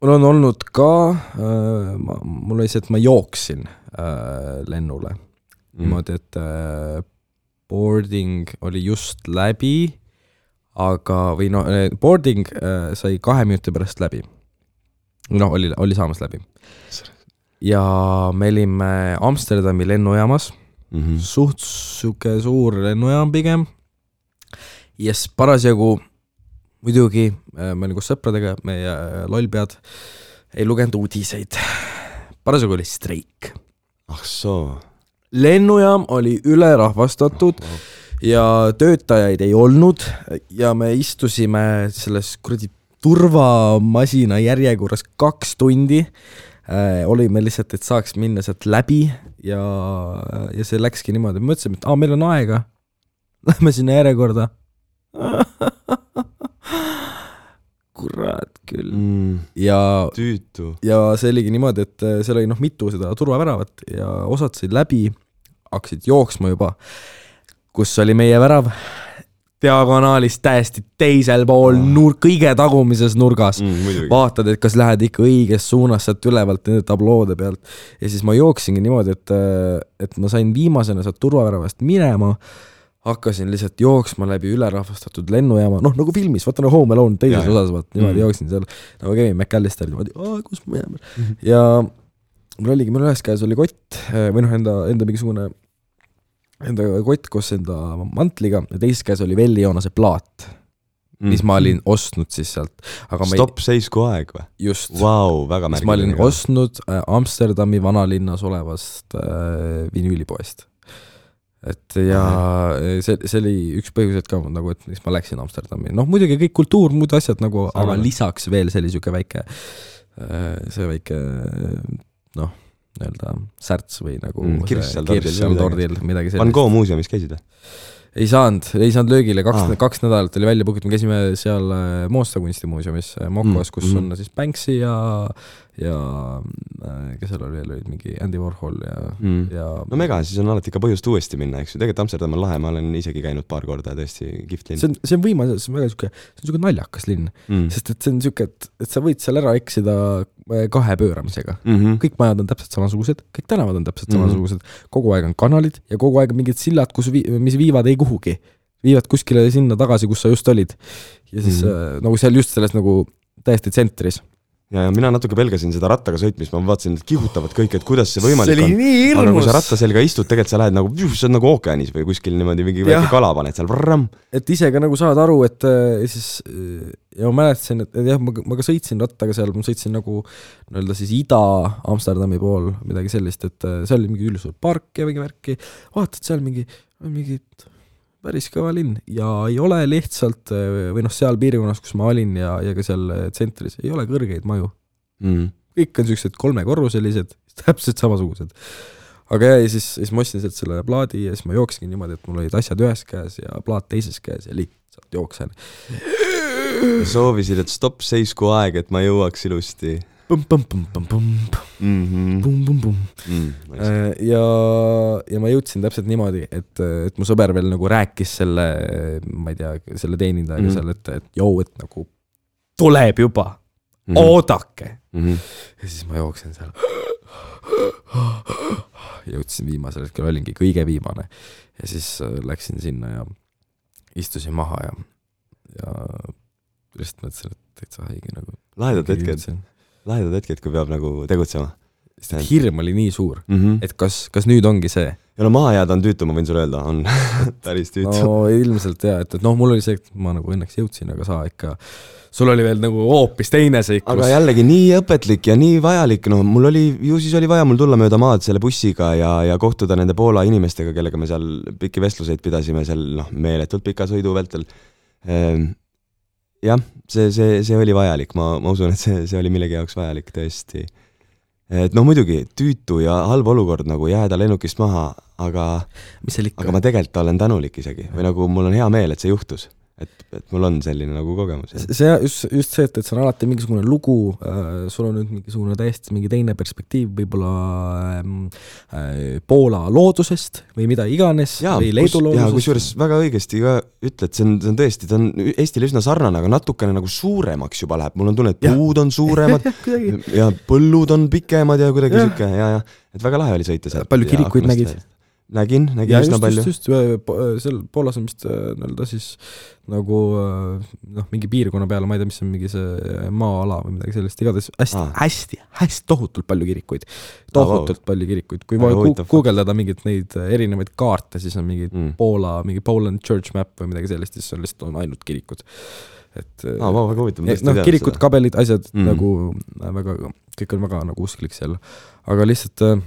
mul on olnud ka äh,, ma, mul oli see, et ma jooksin äh, lennule mm. niimoodi, et äh, boarding oli just läbi aga, või noh, boarding äh, sai kahe minuti pärast läbi. noh, oli, oli saamas läbi. Ja me olime Amsterdami lennujaamas mm, -hmm. suht sihuke suur lennujaam pigem. ja siis parasjagu muidugi äh, me olime koos sõpradega, meie äh, lollpead ei lugenud uudiseid. parasjagu oli streik. ah soo. lennujaam oli ülerahvastatud oh,. Oh ja töötajaid ei olnud ja me istusime selles kuradi turvamasina järjekorras kaks tundi. Olime lihtsalt, et saaks minna sealt läbi ja, ja see läkski niimoodi, mõtlesime, et aa, meil on aega. [laughs] Lähme sinna järjekorda. [laughs] Kurat küll. Mm,. ja, ja see oligi niimoodi, et seal oli noh, mitu seda turvaväravat ja osad said läbi, hakkasid jooksma juba kus oli meie värav diagonaalis täiesti teisel pool oh. nur-, kõige tagumises nurgas mm,. vaatad, et kas lähed ikka õiges suunas sealt ülevalt nende tabloode pealt. ja siis ma jooksingi niimoodi, et, et ma sain viimasena sealt turvaväravast minema, hakkasin lihtsalt jooksma läbi ülerahvastatud lennujaama, noh nagu filmis, vaata nagu Home Alone teises osas, vaat niimoodi mm. jooksin seal nagu Kevin McAllister niimoodi, kus ma jään mm. -hmm. ja mul oligi, mul ühes käes oli kott või noh, enda, enda mingisugune enda kott koos enda mantliga ja teises käes oli Velli Joonase plaat mm., mis ma olin ostnud siis sealt. stopp ei... seisku aeg või? just wow,. märgiline. ma olin ostnud äh, Amsterdami vanalinnas olevast äh, vinüülipoest. et ja see, see oli üks põhjuseid ka nagu, et miks ma läksin Amsterdami, noh muidugi kõik kultuur, muud asjad nagu, aga lisaks veel see oli niisugune väike, äh, see väike noh nii-öelda särts või nagu mm, kirss seal tordil, midagi sellist. Van Gogh muuseumis käisid või? ei saanud, ei saanud löögile, kaks ah., kaks nädalat oli välja book itud, me käisime seal äh, Moosta kunstimuuseumis äh, Mokos mm., kus mm. on siis Banksy ja ja äh, kes seal oli veel, olid mingi Andy Warhol ja mm., ja no mega, siis on alati ikka põhjust uuesti minna, eks ju, tegelikult Amsterdam on lahe, ma olen isegi käinud paar korda, tõesti kihvt linn. see on, see on võimas, see on väga niisugune, see on niisugune naljakas linn mm., sest et see on niisugune, et, et sa võid seal ära eksida kahe pööramisega mm. -hmm. kõik majad on täpselt samasugused, kõik tänavad on täpselt mm -hmm. samasugused, kogu aeg on kanalid ja kogu aeg on mingid sillad, kus vi-, mis viivad ei kuhugi. viivad kuskile sinna tagasi, kus sa just olid. ja siis mm -hmm. äh, nagu seal just selles nagu täiesti tsentris ja, ja mina natuke pelgasin seda rattaga sõitmist, ma vaatasin, et kihutavad kõik, et kuidas see võimalik see on. aga kui sa ratta selga istud, tegelikult sa lähed nagu, sa oled nagu ookeanis või kuskil niimoodi mingi väike kala paned seal, et ise ka nagu saad aru, et äh, siis ja ma mäletasin, et jah, ma, ma ka sõitsin rattaga seal, ma sõitsin nagu nii-öelda siis Ida-Amsterdami pool, midagi sellist, et äh, seal oli mingi ülisuur park ja mingi värki, vaatad seal mingi, mingid päris kõva linn ja ei ole lihtsalt või noh, seal piirkonnas, kus ma olin ja, ja ka seal tsentris, ei ole kõrgeid maju mm.. kõik on niisugused kolmekorruselised, [laughs] täpselt samasugused. aga ja, ja siis, siis ma ostsin sealt selle plaadi ja siis ma jooksingi niimoodi, et mul olid asjad ühes käes ja plaat teises käes ja lihtsalt jooksen. soovisid, et stopp, seisku aeg, et ma jõuaks ilusti ja, ja ma jõudsin täpselt niimoodi, et, et mu sõber veel nagu rääkis selle, ma ei tea, selle teenindajaga mm -hmm. seal, et, et jõu, et nagu tuleb juba mm, -hmm. oodake mm. -hmm. ja siis ma jooksen seal jõudsin viimasel hetkel, olingi kõige viimane. ja siis äh, läksin sinna ja istusin maha ja, ja lihtsalt mõtlesin, et täitsa haige nagu. lahedad hetked, lahedad hetked, kui peab nagu tegutsema. sest hirm oli nii suur mm, -hmm. et kas, kas nüüd ongi see ja no maha jääda on tüütu, ma võin sulle öelda, on [laughs] päris tüütu. no ilmselt jaa, et, et noh, mul oli see, et ma nagu õnneks jõudsin, aga sa ikka, sul oli veel nagu hoopis teine seiklus. aga jällegi nii õpetlik ja nii vajalik, noh, mul oli, ju siis oli vaja mul tulla mööda maad selle bussiga ja, ja kohtuda nende Poola inimestega, kellega me seal pikki vestluseid pidasime seal noh, meeletult pika sõidu vältel ehm,. jah, see, see, see oli vajalik, ma, ma usun, et see, see oli millegi jaoks vajalik tõesti et noh, muidugi tüütu ja halb olukord nagu jääda lennukist maha, aga mis seal ikka? aga ma tegelikult olen tänulik isegi või nagu mul on hea meel, et see juhtus et, et mul on selline nagu kogemus. see just, just see, et, et see on alati mingisugune lugu äh,, sul on nüüd mingisugune täiesti mingi teine perspektiiv võib-olla ähm, äh, Poola loodusest või mida iganes ja, või Leedu kus, loodusest. kusjuures väga õigesti ka ütled, see on, see on tõesti, ta on Eestile üsna sarnane, aga natukene nagu suuremaks juba läheb, mul on tunne, et puud on suuremad [laughs] ja põllud on pikemad ja kuidagi sihuke ja, ja et väga lahe oli sõita sealt. palju kirikuid nägid? Nägin, nägin ja üsna just, palju. just, just, seal Poolas on vist nii-öelda siis nagu noh, mingi piirkonna peale, ma ei tea, mis on mingi see maa-ala või midagi sellist, igatahes hästi ah., hästi, hästi tohutult palju kirikuid. tohutult ah, palju kirikuid, kui ah, guugeldada mingeid neid erinevaid kaarte, siis on mingid mm. Poola, mingi Poland Church Map või midagi sellist, siis on lihtsalt on ainult kirikud. et ah, wow, väga huvitav, ma tõesti noh, kirikud, kabelid, asjad mm. nagu väga, kõik on väga nagu usklik seal, aga lihtsalt äh,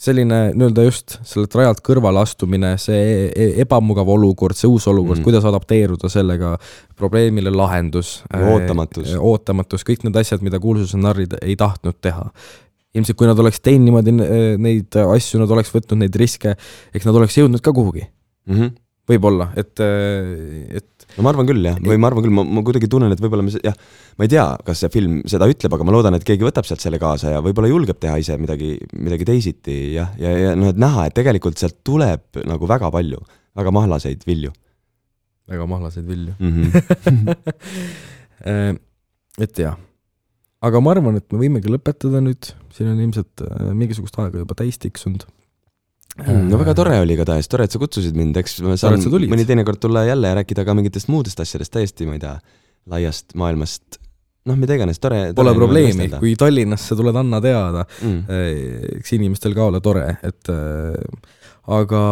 selline nii-öelda just sellelt rajalt kõrvale astumine, see e-, e-, ebamugav olukord, see uus olukord mm., kuidas adapteeruda sellega, probleemile lahendus. ootamatus. ootamatus, kõik need asjad, mida kuulsuse narrid ei tahtnud teha. ilmselt kui nad oleks teinud niimoodi neid asju, nad oleks võtnud neid riske, eks nad oleks jõudnud ka kuhugi mm. -hmm. võib-olla, et, et no ma arvan küll jah, või ma arvan küll, ma, ma kuidagi tunnen, et võib-olla me jah, ma ei tea, kas see film seda ütleb, aga ma loodan, et keegi võtab sealt selle kaasa ja võib-olla julgeb teha ise midagi, midagi teisiti jah, ja, ja, ja noh, et näha, et tegelikult sealt tuleb nagu väga palju, väga mahlaseid vilju. väga mahlaseid vilju mm. -hmm. [laughs] et jah, aga ma arvan, et me võimegi lõpetada nüüd, siin on ilmselt äh, mingisugust aega juba täis tiksunud no väga tore oli igatahes, tore, et sa kutsusid mind, eks ma saan mõni teinekord tulla jälle ja rääkida ka mingitest muudest asjadest, täiesti, ma ei tea, laiast maailmast, noh, mida iganes, tore. Pole probleemi, kui Tallinnasse tuled, anna teada mm., eks inimestel ka ole tore, et äh, aga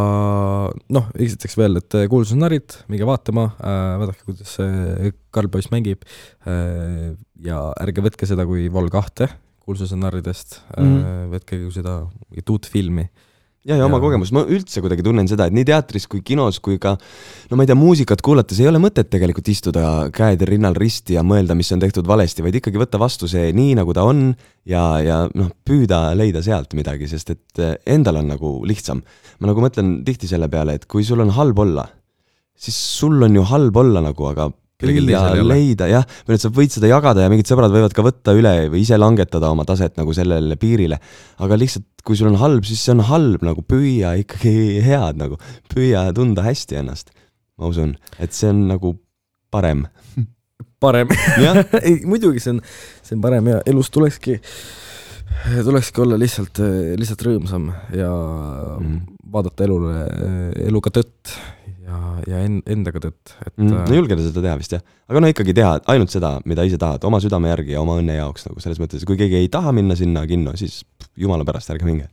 noh, esiteks veel, et kuulsused narrid, minge vaatama äh,, vaadake, kuidas see Karl poiss mängib äh, ja ärge võtke seda kui Vol kahte kuulsuse narridest mm, -hmm. võtke seda mingit uut filmi ja, ja oma kogemus, ma üldse kuidagi tunnen seda, et nii teatris kui kinos kui ka no ma ei tea, muusikat kuulates ei ole mõtet tegelikult istuda käed rinnal risti ja mõelda, mis on tehtud valesti, vaid ikkagi võtta vastu see nii, nagu ta on ja, ja noh, püüda leida sealt midagi, sest et eh, endal on nagu lihtsam. ma nagu mõtlen tihti selle peale, et kui sul on halb olla, siis sul on ju halb olla nagu, aga püüa leida jah, või et sa võid seda jagada ja mingid sõbrad võivad ka võtta üle või ise langetada oma taset nagu sellele piirile. aga lihtsalt, kui sul on halb, siis see on halb nagu, püüa ikkagi head nagu, püüa tunda hästi ennast. ma usun, et see on nagu parem. parem [laughs] ei, muidugi see on, see on parem ja elus tulekski, tulekski olla lihtsalt, lihtsalt rõõmsam ja mm. vaadata elule, eluga tõtt ja, en-, endaga tõtt, et mm, no äh, julgeda seda teha vist jah. aga no ikkagi teha ainult seda, mida ise tahad, oma südame järgi ja oma õnne jaoks nagu selles mõttes, kui keegi ei taha minna sinna kinno, siis pff, jumala pärast, ärge minge.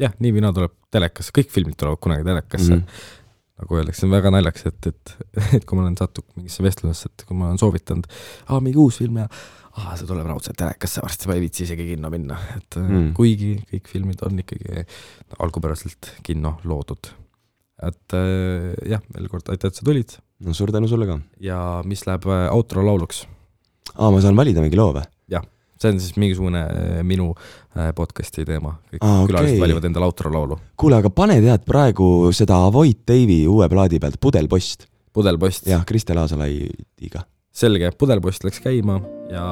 jah, nii või naa tuleb telekasse, kõik filmid tulevad kunagi telekasse mm. -hmm nagu öeldakse, see on väga naljakas, et, et, [laughs] et kui ma olen sattunud mingisse vestlusesse, et kui ma olen soovitanud, aa, mingi uus film ja aa, see tuleb raudselt telekasse varsti, ma ei viitsi isegi kinno minna, et mm. kuigi kõik filmid on ikkagi algupäraselt kinno loodud et äh, jah, veel kord aitäh, et sa tulid. no suur tänu sulle ka. ja mis läheb äh, outro lauluks? aa, ma saan valida mingi loo või? jah, see on siis mingisugune äh, minu podcast'i teema, kõik Aa, külalised okay. valivad endale outro laulu. kuule, aga pane tead praegu seda Avoid Dave'i uue plaadi pealt Pudelpost. pudelpost? jah, Kristel Aasalaidiga. selge, Pudelpost läks käima ja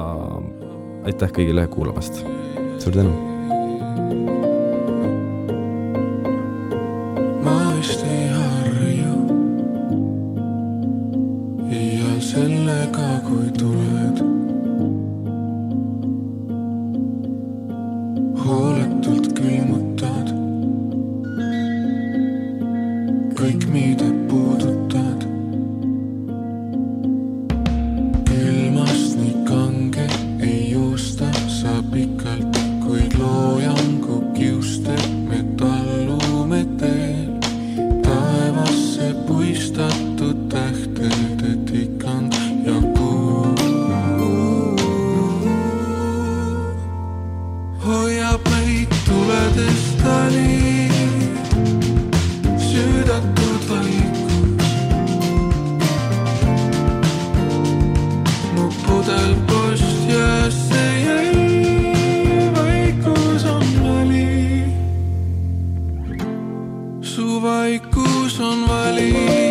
aitäh kõigile kuulamast! suur tänu! uuesti harju. ja sellega, kui tuled. hooletult külmutad. vaikus on valik.